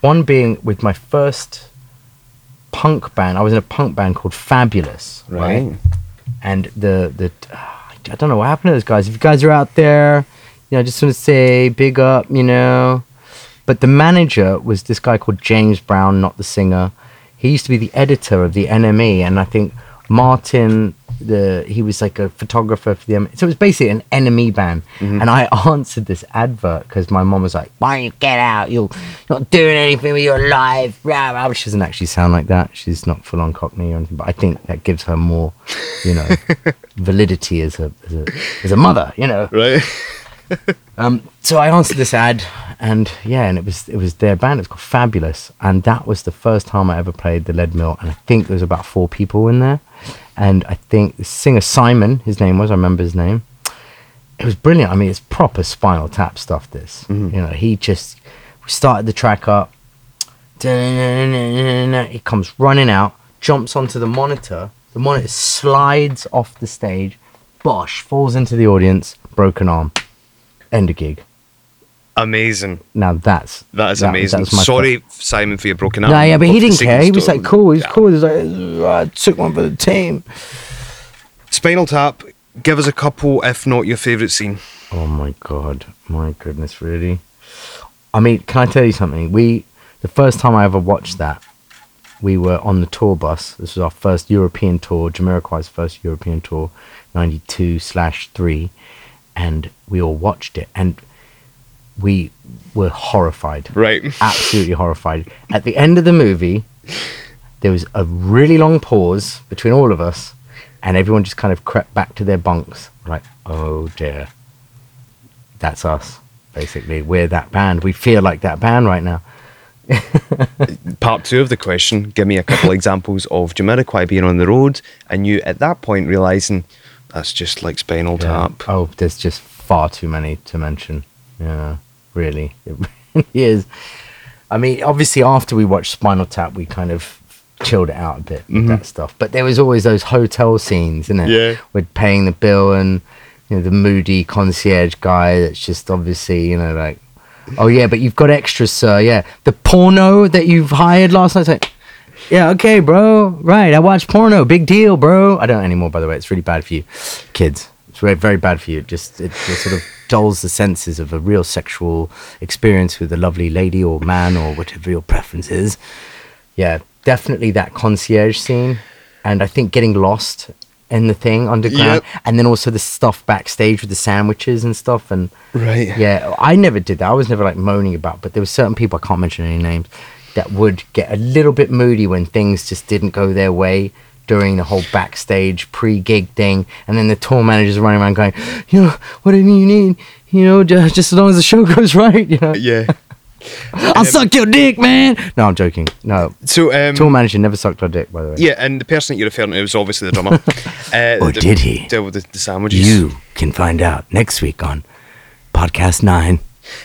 D: One being with my first punk band. I was in a punk band called Fabulous, right? And the the I don't know what happened to those guys. If you guys are out there, you know, I just want to say big up, you know. But the manager was this guy called James Brown, not the singer. He used to be the editor of the NME, and I think Martin, the he was like a photographer for the. M- so it was basically an enemy band. And I answered this advert because my mom was like, "Why don't you get out? You're not doing anything with your life." Rah, rah. She doesn't actually sound like that. She's not full on Cockney or anything, but I think that gives her more, you know, validity as a, as a as a mother. You know.
A: Right.
D: Um, so I answered this ad, and yeah, and it was it was their band. It's called Fabulous, and that was the first time I ever played the Leadmill, and I think there was about four people in there, and I think the singer Simon, his name was, I remember his name. It was brilliant. I mean, it's proper Spinal Tap stuff. This, mm-hmm. you know, he just we started the track up. He comes running out, jumps onto the monitor. The monitor slides off the stage. Bosh falls into the audience. Broken arm. End of gig.
A: Amazing.
D: Now that's
A: That is
D: that-
A: amazing.
D: my
A: Sorry, Simon, for your broken arm.
D: yeah, yeah, but he didn't care. He was like, cool. He's
A: Yeah.
D: cool. He's like, uh, I took one for the team.
A: Spinal Tap. Give us a couple, if not your favourite scene.
D: Oh my god, my goodness, really. I mean, can I tell you something? We, the first time I ever watched that, we were on the tour bus. This was our first European tour, Jamiroquai's first European tour, '92 slash three, and we all watched it, and we were horrified.
A: Right.
D: absolutely horrified. At the end of the movie, there was a really long pause between all of us, and everyone just kind of crept back to their bunks. Like, oh dear, that's us. Basically, we're that band. We feel like that band right now.
A: Part two of the question give me a couple examples of Jamiroquai being on the road and you at that point realising that's just like Spinal Tap.
D: Oh, there's just far too many to mention. Yeah, really, it really is. I mean, obviously, after we watched Spinal Tap, we kind of chilled it out a bit with that mm-hmm. stuff. But there was always those hotel scenes, isn't it?
A: Yeah.
D: With paying the bill and you know the moody concierge guy that's just obviously you know like, oh yeah, but you've got extras, sir. Yeah, the porno that you've hired last night. Like, yeah, okay, bro. Right, I watched porno. Big deal, bro. I don't anymore, by the way. It's really bad for you, kids. It's very, very bad for you. Just it, it sort of dulls the senses of a real sexual experience with a lovely lady or man or whatever your preference is. Yeah, definitely that concierge scene, and I think getting lost in the thing underground,
A: Yep.
D: and then also the stuff backstage with the sandwiches and stuff. And
A: Right.
D: yeah, I never did that. I was never like moaning about, but there were certain people I can't mention any names that would get a little bit moody when things just didn't go their way during the whole backstage pre-gig thing, and then the tour managers running around going, you know, what do you need? You know, just, just as long as the show goes right, you know.
A: Yeah.
D: I'll suck your dick, man. No, I'm joking. No,
A: So um
D: tour manager never sucked our dick, by the way.
A: yeah, and the person that you're referring to was obviously the drummer. uh,
D: Or
A: the-
D: did he?
A: Deal with the, the sandwiches.
D: You can find out next week on podcast nine.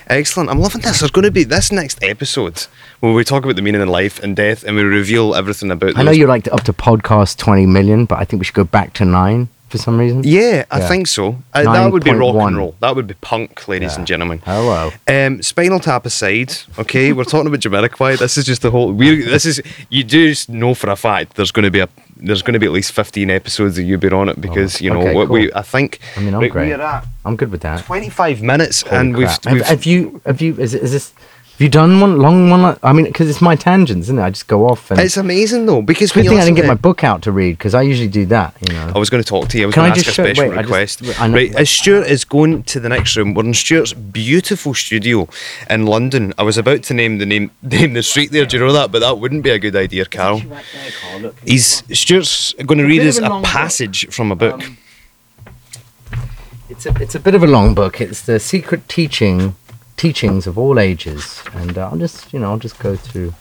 A: Excellent. I'm loving this. There's going to be this next episode where we talk about the meaning in life and death, and we reveal everything about.
D: I know
A: those-
D: you're like up to podcast 20 million, but I think we should go back to nine for some reason.
A: Yeah, I think so. Uh, that would be rock
D: 9.1.
A: and roll. That would be punk, ladies and gentlemen.
D: Hello.
A: Um, Spinal Tap aside, okay, we're talking about Jamiroquai. This is just the whole. We this is you do s- know for a fact there's going to be a there's going to be at least 15 episodes of you being on it because you know
D: Oh, okay,
A: what we. I think.
D: I mean, I'm
A: right,
D: great.
A: We're at
D: I'm good with that.
A: 25 minutes
D: Holy
A: and we've, we've
D: have, have you have you is, it- is this have you done one long one? Like, I mean, because it's my tangents, isn't it? I just go off and.
A: It's amazing though because
D: Good thing I didn't get my book out to read because I usually do that. You know.
A: I was going to talk to you. I was
D: Can
A: going
D: I
A: to ask
D: just
A: a
D: show-
A: special
D: wait, I just-
A: request. Right, as Stuart is going to the next room, we're in Stuart's beautiful studio in London. I was about to name the name name the street there. Do you know that? But that wouldn't be a good idea, Carol. He's Stuart's going to read us
D: a
A: a
D: long book.
A: passage from a book.
D: It's a it's a bit of a long book. It's the secret teaching teachings of all ages, and uh, I'll just you know I'll just go through.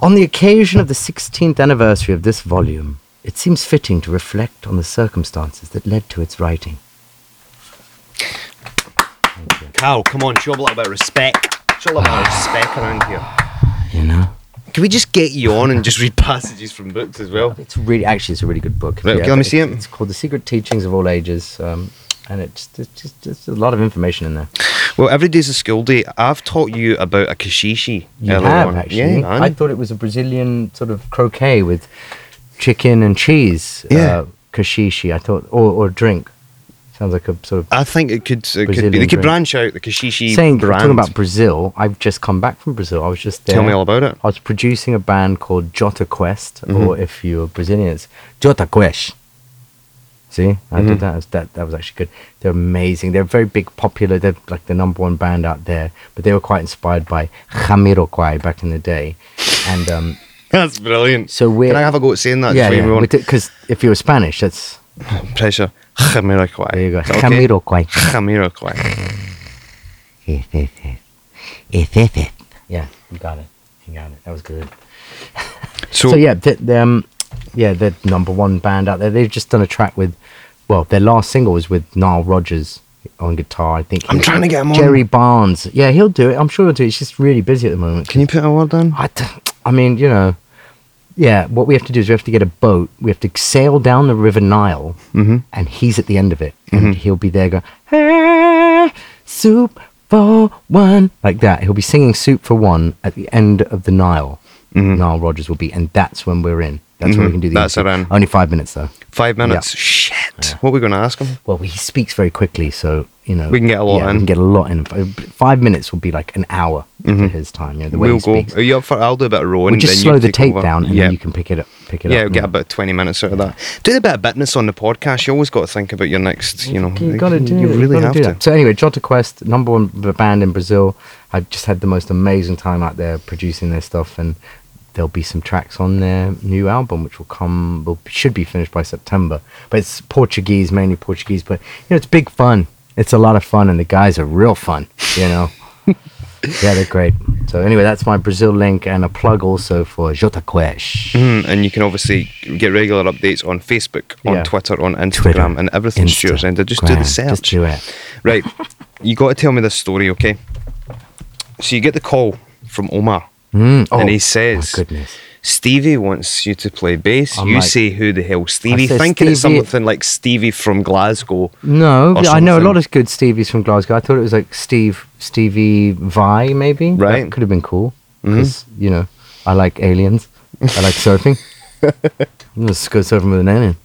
D: On the occasion of the 16th anniversary of this volume, it seems fitting to reflect on the circumstances that led to its writing.
A: Carl, come on, show a little bit of respect. Show a little bit of respect around here.
D: You know,
A: Can we just get you on and just read passages from books as well?
D: it's really actually it's a really good book.
A: Right, okay, let me see it.
D: It's called The Secret Teachings of All Ages, um, and it's just, it's just there's a lot of information in there.
A: Well, every day's a school day. I've taught you about a kashishi.
D: You have
A: on.
D: actually.
A: Yeah.
D: I thought it was a Brazilian sort of croquet with chicken and cheese.
A: Yeah.
D: Uh, kashishi. I thought, or or drink. Sounds like a sort of.
A: I think it could it could be. They could
D: drink.
A: branch out the kashishi
D: Saying
A: brand.
D: talking about Brazil, I've just come back from Brazil. I was just there.
A: Tell me all about it.
D: I was producing a band called Jota Quest,
A: Mm-hmm.
D: or if you're Brazilian, it's Jota Quest. See, I
A: Mm-hmm.
D: did that. That that was actually good. They're amazing. They're very big, popular. They're like the number one band out there. But they were quite inspired by Jamiroquai back in the day, and um,
A: That's brilliant.
D: so we're
A: Can I have a go at saying that?
D: yeah,
A: you
D: because if you're Spanish, that's
A: Pressure. Jamiroquai.
D: there you go.
A: Is that okay?
D: Jamiroquai.
A: Jamiroquai.
D: Yeah, you got it. You got it. That was good.
A: So,
D: So yeah, th- the, um, yeah, they're number one band out there. They've just done a track with, well, their last single was with Nile Rodgers on guitar. I think
A: I'm trying to get him on.
D: Jerry Barnes. Yeah, he'll do it. I'm sure he'll do it. He's just really busy at the moment.
A: Can you put a word in?
D: I, d- I mean, you know, yeah. What we have to do is we have to get a boat. We have to sail down the River Nile,
A: Mm-hmm.
D: and he's at the end of it, and mm-hmm. he'll be there going, "Hey, soup for one," like that. He'll be singing "Soup for One" at the end of the Nile. Mm-hmm. Nile Rodgers will be, and that's when we're in. That's when we can do the.
A: Mm-hmm. That's
D: interview.
A: around.
D: Only five minutes though.
A: Five minutes. Shit. What are we going to ask him?
D: Well, he speaks very quickly, so you know
A: We can get a lot
D: yeah,
A: in.
D: We can get a lot in. Five minutes will be like an hour for his time. You know, the way
A: We'll
D: he
A: go. Are you up for? I'll do a bit of rowing.
D: We'll just slow
A: you
D: the tape
A: over.
D: down, and
A: yeah.
D: then you can pick it up. Pick it
A: yeah,
D: up.
A: we'll get about 20 minutes out of that. Do a bit of business on the podcast. You always got to think about your next, you know.
D: You gotta do.
A: You really
D: gotta
A: have to.
D: So anyway, Jota Quest, number one band in Brazil. I just had the most amazing time out there producing their stuff, and there'll be some tracks on their new album, which will come, will should be finished by September. But it's Portuguese, mainly Portuguese. But you know, it's big fun. It's a lot of fun, and the guys are real fun. You know. yeah, they're great. So anyway, that's my Brazil link and a plug also for Jota Quest.
A: Mm, and you can obviously get regular updates on Facebook, on
D: Yeah.
A: Twitter, on Instagram,
D: Twitter,
A: and everything. Just do the search.
D: Just do it.
A: Right. you got to tell me this story, okay? So you get the call from Omar,
D: Mm, oh,
A: and he
D: my
A: says,
D: goodness.
A: Stevie wants you to play bass.
D: I'm
A: you
D: like-
A: say, who the hell, Stevie? Thinking it's something like Stevie from Glasgow.
D: No, I know a lot of good Stevies from Glasgow. I thought it was like Steve, Stevie Vai, maybe.
A: Right.
D: That could have been cool. Because, you know, I like aliens. I like surfing. Let's go surfing with an alien.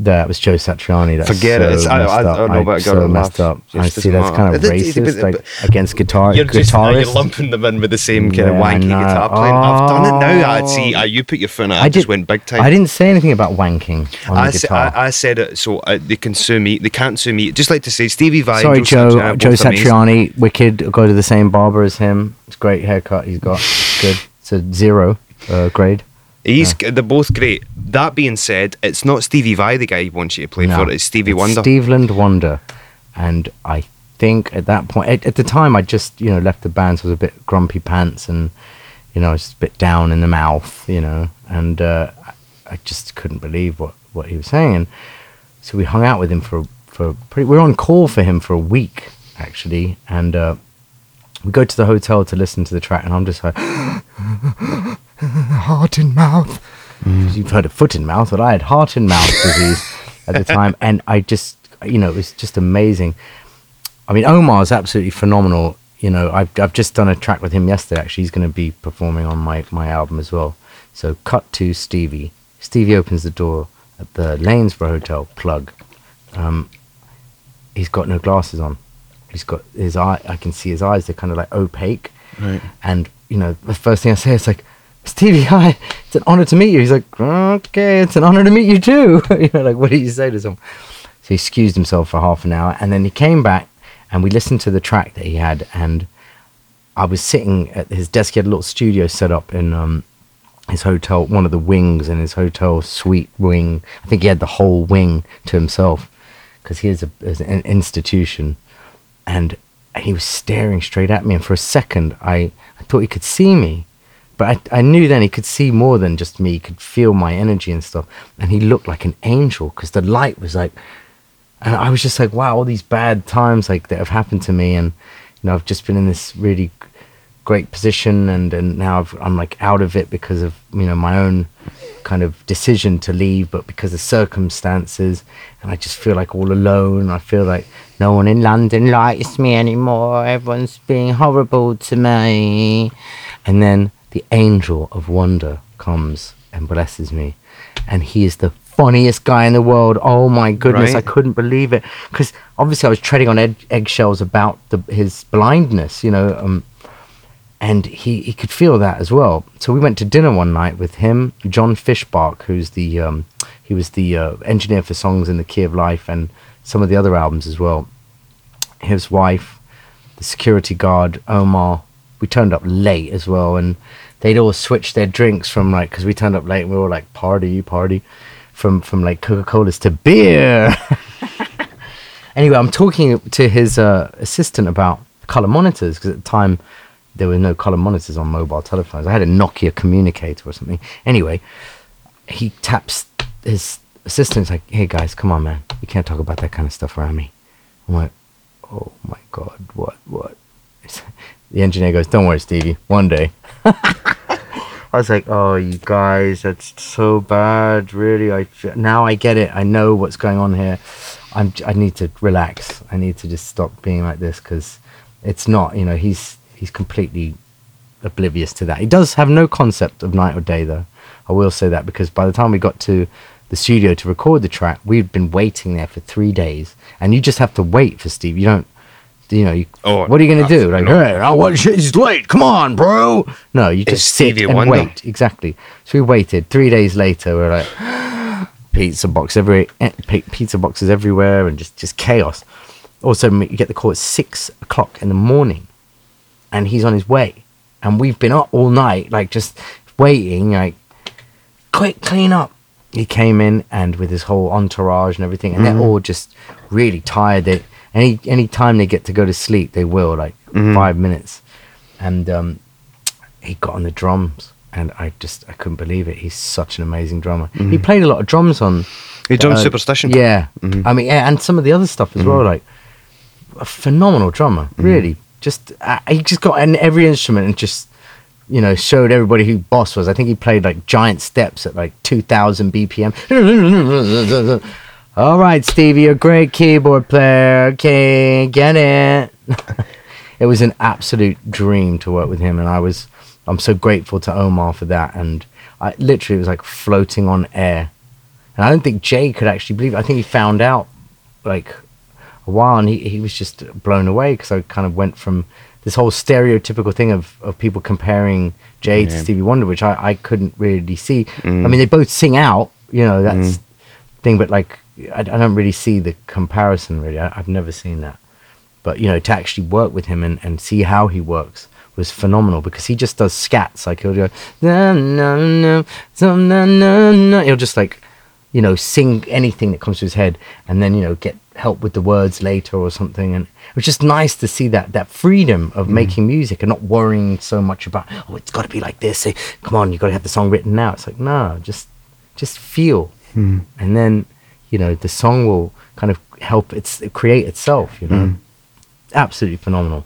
D: That was Joe Satriani. That's
A: Forget it.
D: so
A: It's- I-
D: messed
A: I- I
D: up.
A: know, but I
D: so
A: gotta
D: messed up.
A: Just
D: I see that's kind of
A: matter. It- it-
D: racist,
A: it-
D: like against guitar
A: You're just now you're lumping them in with the same kind
D: Yeah,
A: of
D: I
A: wanky
D: know.
A: guitar playing. I've done it now. I
D: Oh.
A: see. Uh, you put your foot in it. I,
D: I
A: just
D: did-
A: went big time.
D: I didn't say anything about wanking on
A: I,
D: the
A: sa-
D: guitar.
A: I, I said it so uh, they can sue me. They can't sue me. Just like to say, Stevie Vai.
D: Sorry,
A: and
D: Joe.
A: Satriani,
D: Joe
A: both amazing.
D: Satriani, wicked. Go to the same barber as him. It's great haircut he's got. Good. It's a zero uh, grade.
A: He's they're both great. That being said, it's not Stevie Vai the guy he wants you to play
D: No,
A: for. It's Stevie
D: it's
A: Wonder.
D: Stevland Wonder, and I think at that point, at, at the time, I just you know left the band, so I was a bit grumpy pants, and you know, I was a bit down in the mouth, you know, and uh, I, I just couldn't believe what what he was saying, and so we hung out with him for for pretty. We were on call for him for a week actually, and uh, we go to the hotel to listen to the track, and I'm just like. heart in mouth. 'Cause You've heard of foot in mouth, but I had heart in mouth disease at the time, and I just, you know, it was just amazing. I mean, Omar's absolutely phenomenal. You know, I've I've just done a track with him yesterday. Actually, he's going to be performing on my my album as well. So, cut to Stevie. Stevie opens the door at the Lanesborough Hotel. Plug. Um, he's got no glasses on. He's got his eye. I can see his eyes. They're kind of like opaque.
A: Right.
D: And you know, the first thing I say is like, Stevie, hi, it's an honor to meet you. He's like, okay, it's an honor to meet you too. you know, like, what do you say to someone? So he excused himself for half an hour, and then he came back, and we listened to the track that he had, and I was sitting at his desk. He had a little studio set up in um, his hotel, one of the wings in his hotel suite wing. I think he had the whole wing to himself because he is, a, an institution. And he was staring straight at me. And for a second, I, I thought he could see me. But I, I knew then he could see more than just me. He could feel my energy and stuff. And he looked like an angel because the light was like, and I was just like, wow, all these bad times like that have happened to me. And, you know, I've just been in this really great position and, and now I've, I'm like out of it because of you know my own kind of decision to leave but because of circumstances and I just feel like all alone I feel like no one in London likes me anymore everyone's being horrible to me and then the angel of wonder comes and blesses me and he is the funniest guy in the world oh my goodness I couldn't believe it because obviously I was treading on egg- eggshells about the, his blindness you know um, and he, he could feel that as well. So we went to dinner one night with him, John Fischbach, who's the um, he was the uh, engineer for songs in the Key of Life and some of the other albums as well. His wife, the security guard Omar. We turned up late as well, and they'd all switched their drinks from like because we turned up late and we were all like party party, from from like Coca Colas to beer. anyway, I'm talking to his uh, assistant about color monitors because at the time there were no color monitors on mobile telephones. I had a Nokia communicator or something. Anyway, he taps his assistant's like, "Hey guys, come on, man. You can't talk about that kind of stuff around me." I'm like, "Oh my god, what, what?" The engineer goes, "Don't worry, Stevie. One day." I was like, "Oh, you guys, that's so bad. Really, I now I get it. I know what's going on here. I'm. I need to relax. I need to just stop being like this because it's not. You know, he's he's completely oblivious to that. He does have no concept of night or day, though. I will say that because by the time we got to the studio to record the track, we'd been waiting there for three days, and you just have to wait for Steve. You don't, you know, you,
A: Oh,
D: what are you gonna do?
A: I
D: Like,
A: know.
D: hey, I want he's late. Come on, bro. No, you
A: It's
D: just sit
A: Stevie
D: and
A: Wonder.
D: wait. Exactly. So we waited. Three days later, we're like, pizza box every eh, pizza boxes everywhere, and just just chaos. Also, you get the call at six o'clock in the morning, and he's on his way, and we've been up all night, like just waiting, like quick clean up. He came in and with his whole entourage and everything, and they're all just really tired. They any any time they get to go to sleep, they will like five minutes, and um, he got on the drums. And I just I couldn't believe it. He's such an amazing drummer. He played a lot of drums on
A: He done
D: uh,
A: Superstition.
D: Yeah, I mean, yeah, and some of the other stuff as well. Like a phenomenal drummer, really. Just uh, he just got in every instrument and just you know showed everybody who Boss was. I think he played like giant steps at like two thousand BPM. All right, Stevie, you're a great keyboard player. Okay, get it. it was an absolute dream to work with him, and I was I'm so grateful to Omar for that. And I literally was like floating on air. And I don't think Jay could actually believe it. I think he found out like a while and he, he was just blown away because I kind of went from this whole stereotypical thing of, of people comparing Jay to Stevie Wonder, which I, I couldn't really see. I mm. mean, they both sing out, you know, that's mm. thing, but like, I, I don't really see the comparison really. I, I've never seen that. But, you know, to actually work with him and, and see how he works was phenomenal because he just does scats. Like he'll go, na, na, na, na, na. he'll just like, you know, sing anything that comes to his head and then, you know, get help with the words later or something. And it was just nice to see that, that freedom of mm. making music and not worrying so much about, oh, it's got to be like this. Say, Come on, you got to have the song written now. It's like, no, just, just feel. Hmm. And then, you know, the song will kind of help it's create itself, you know. Absolutely phenomenal.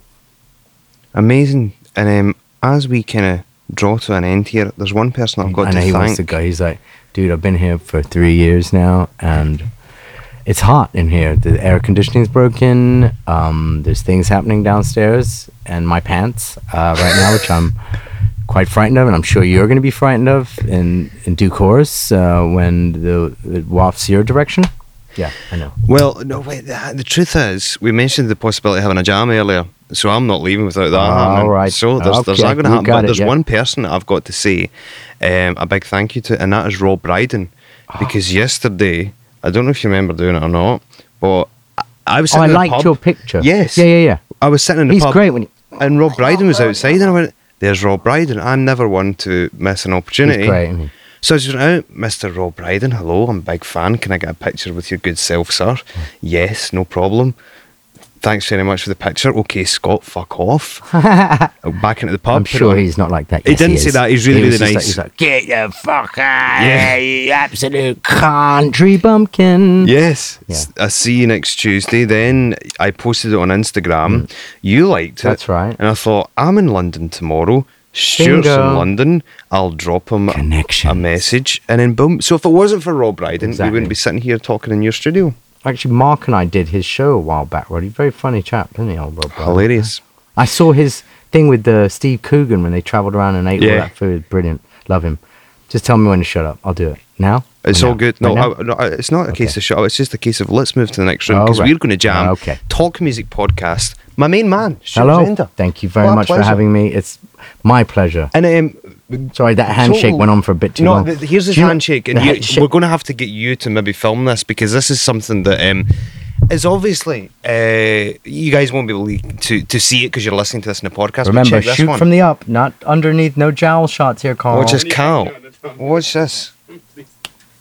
A: Amazing. And um, as we kind of draw to an end here, there's one person I've got
D: I
A: to
D: know he wants
A: thank.
D: to go. He's like, dude, I've been here for three years now, and it's hot in here. The air conditioning's broken. Um, there's things happening downstairs, and my pants uh, right now, which I'm quite frightened of, and I'm sure you're going to be frightened of in in due course uh, when the it wafts your direction. Yeah, I know.
A: Well, no, wait. The, the truth is, we mentioned the possibility of having a jam earlier, so I'm not leaving without that
D: All
A: happening.
D: right.
A: So there's, there's
D: Okay,
A: not going to happen. But
D: it,
A: there's
D: yeah.
A: one person I've got to say um, a big thank you to, and that is Rob Brydon,
D: Ah.
A: because yesterday, I don't know if you remember doing it or not, but I, I was
D: Oh,
A: sitting
D: I
A: the
D: liked
A: pub.
D: your picture.
A: Yes.
D: Yeah, yeah, yeah.
A: I was sitting in the
D: He's
A: pub.
D: great when. He,
A: And Rob Brydon was outside, and I went, "There's Rob Brydon. I'm never one to miss an opportunity."
D: great.
A: So I just went out, Mr. Rob Brydon. Hello, I'm a big fan. Can I get a picture with your good self, sir? Yes, no problem. Thanks very much for the picture. Okay, Scott, fuck off. Back into the pub.
D: I'm sure he's not like that.
A: He
D: Yes,
A: didn't say that. He's really,
D: He
A: really nice.
D: Like, he's like, get the fuck out
A: Yeah.
D: you absolute country bumpkin.
A: Yes.
D: Yeah.
A: I see you next Tuesday. Then I posted it on Instagram. You liked it.
D: Mm. That's right.
A: And I thought, I'm in London tomorrow. Stuart's in London. I'll drop him a- message. And then boom. So if it wasn't for Rob Brydon, we wouldn't be sitting here talking in your studio.
D: Actually, Mark and I did his show a while back. Roddy, very funny chap, isn't he, old Rob?
A: Hilarious.
D: I saw his thing with the Steve Coogan when they travelled around and ate all
A: Yeah.
D: that food. Brilliant. Love him. Just tell me when to shut up. I'll do it now.
A: It's
D: Or
A: all good. No,
D: now?
A: I, no it's not a case of shut up. It's just a case of let's move to the next room
D: Oh,
A: because
D: right.
A: we're going to jam.
D: Okay.
A: Talk music podcast. My main man. Stuart
D: Hello.
A: Zender.
D: Thank you very
A: a
D: much for having me. It's my pleasure.
A: And um,
D: Sorry, that handshake went on for a bit too
A: no,
D: long.
A: th- here's his handshake, and you,
D: handshake-
A: we're going to have to get you to maybe film this because this is something that um, is obviously uh, you guys won't be able to to see it because you're listening to this in the podcast.
D: Remember, shoot
A: one.
D: from the up, not underneath. No jowl shots here, Carl.
A: Watch this, Cal. Watch this.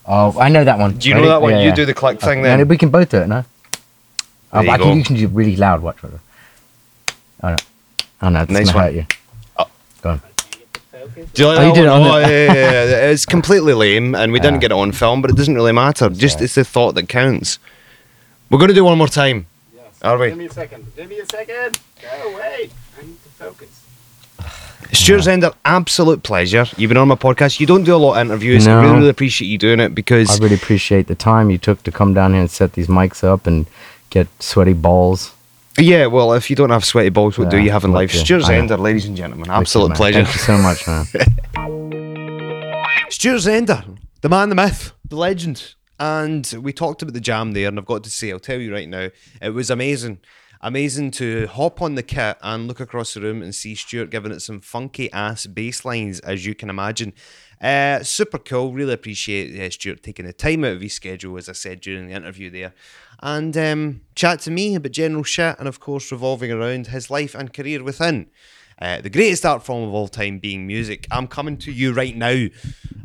D: Oh, I know that one.
A: Do you know that one?
D: Yeah,
A: You
D: yeah.
A: do the click thing
D: Okay,
A: then.
D: We can both do it, no? Oh,
A: you
D: I
A: go.
D: can, you can do really loud. Watch. watch. Oh no. Oh no, that's
A: Nice
D: gonna
A: one.
D: hurt you.
A: Oh.
D: Go on.
A: Do you like
D: Oh, you
A: that
D: did it on
A: Oh, yeah, yeah, yeah. It's completely lame, and we didn't get it on film, but it doesn't really matter. Just it's the thought that counts. We're going to do one more time. Are we?
G: Give me a second. Give me a second. Go away. I need to focus.
A: Stuart Zender, absolute pleasure. You've been on my podcast. You don't do a lot of interviews. I really, really appreciate you doing it because
D: I really appreciate the time you took to come down here and set these mics up and get sweaty balls.
A: Yeah, well, if you don't have sweaty balls, what do you have in life?
D: yeah,
A: Stuart
D: I know.
A: Zender, ladies and gentlemen,
D: Thank you,
A: absolute
D: man.
A: pleasure.
D: Thank you so much, man.
A: Stuart Zender, the man, the myth, the legend. And we talked about the jam there, and I've got to say, I'll tell you right now, it was amazing. Amazing to hop on the kit and look across the room and see Stuart giving it some funky ass bass lines, as you can imagine. Uh, super cool. Really appreciate uh, Stuart taking the time out of his schedule, as I said during the interview there, and um, chat to me about general shit and, of course, revolving around his life and career within. Uh, the greatest art form of all time being music. I'm coming to you right now,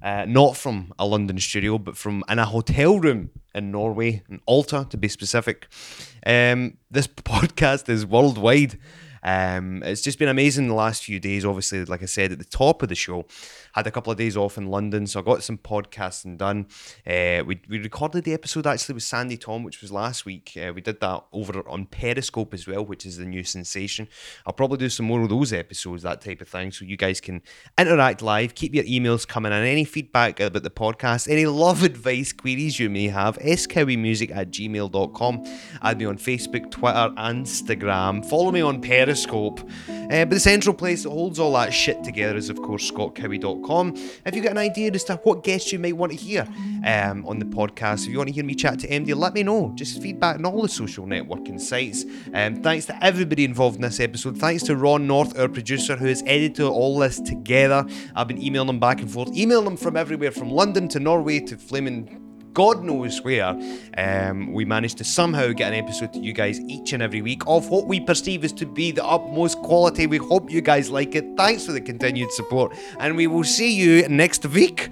A: uh, not from a London studio, but from in a hotel room in Norway, in Alta to be specific. Um, this podcast is worldwide. Um, it's just been amazing the last few days. Obviously, like I said at the top of the show, had a couple of days off in London, so I got some podcasting done. Uh, we, we recorded the episode actually with Sandi Thom, which was last week. Uh, we did that over on Periscope as well, which is the new sensation. I'll probably do some more of those episodes, that type of thing, so you guys can interact live. Keep your emails coming and Any feedback about the podcast, any love advice queries you may have, skowymusic at gmail.com. Add me on Facebook, Twitter, Instagram. Follow me on Periscope. Uh, but the central place that holds all that shit together is, of course, scottcowie.com. If you've got an idea as to what guests you might want to hear um, on the podcast, if you want to hear me chat to MD, let me know. Just feedback on all the social networking sites. Um, thanks to everybody involved in this episode. Thanks to Ron North, our producer, who has edited all this together. I've been emailing them back and forth, emailing them from everywhere, from London to Norway to Flaming God knows where, um, we managed to somehow get an episode to you guys each and every week of what we perceive as to be the utmost quality. We hope you guys like it. Thanks for the continued support, and we will see you next week.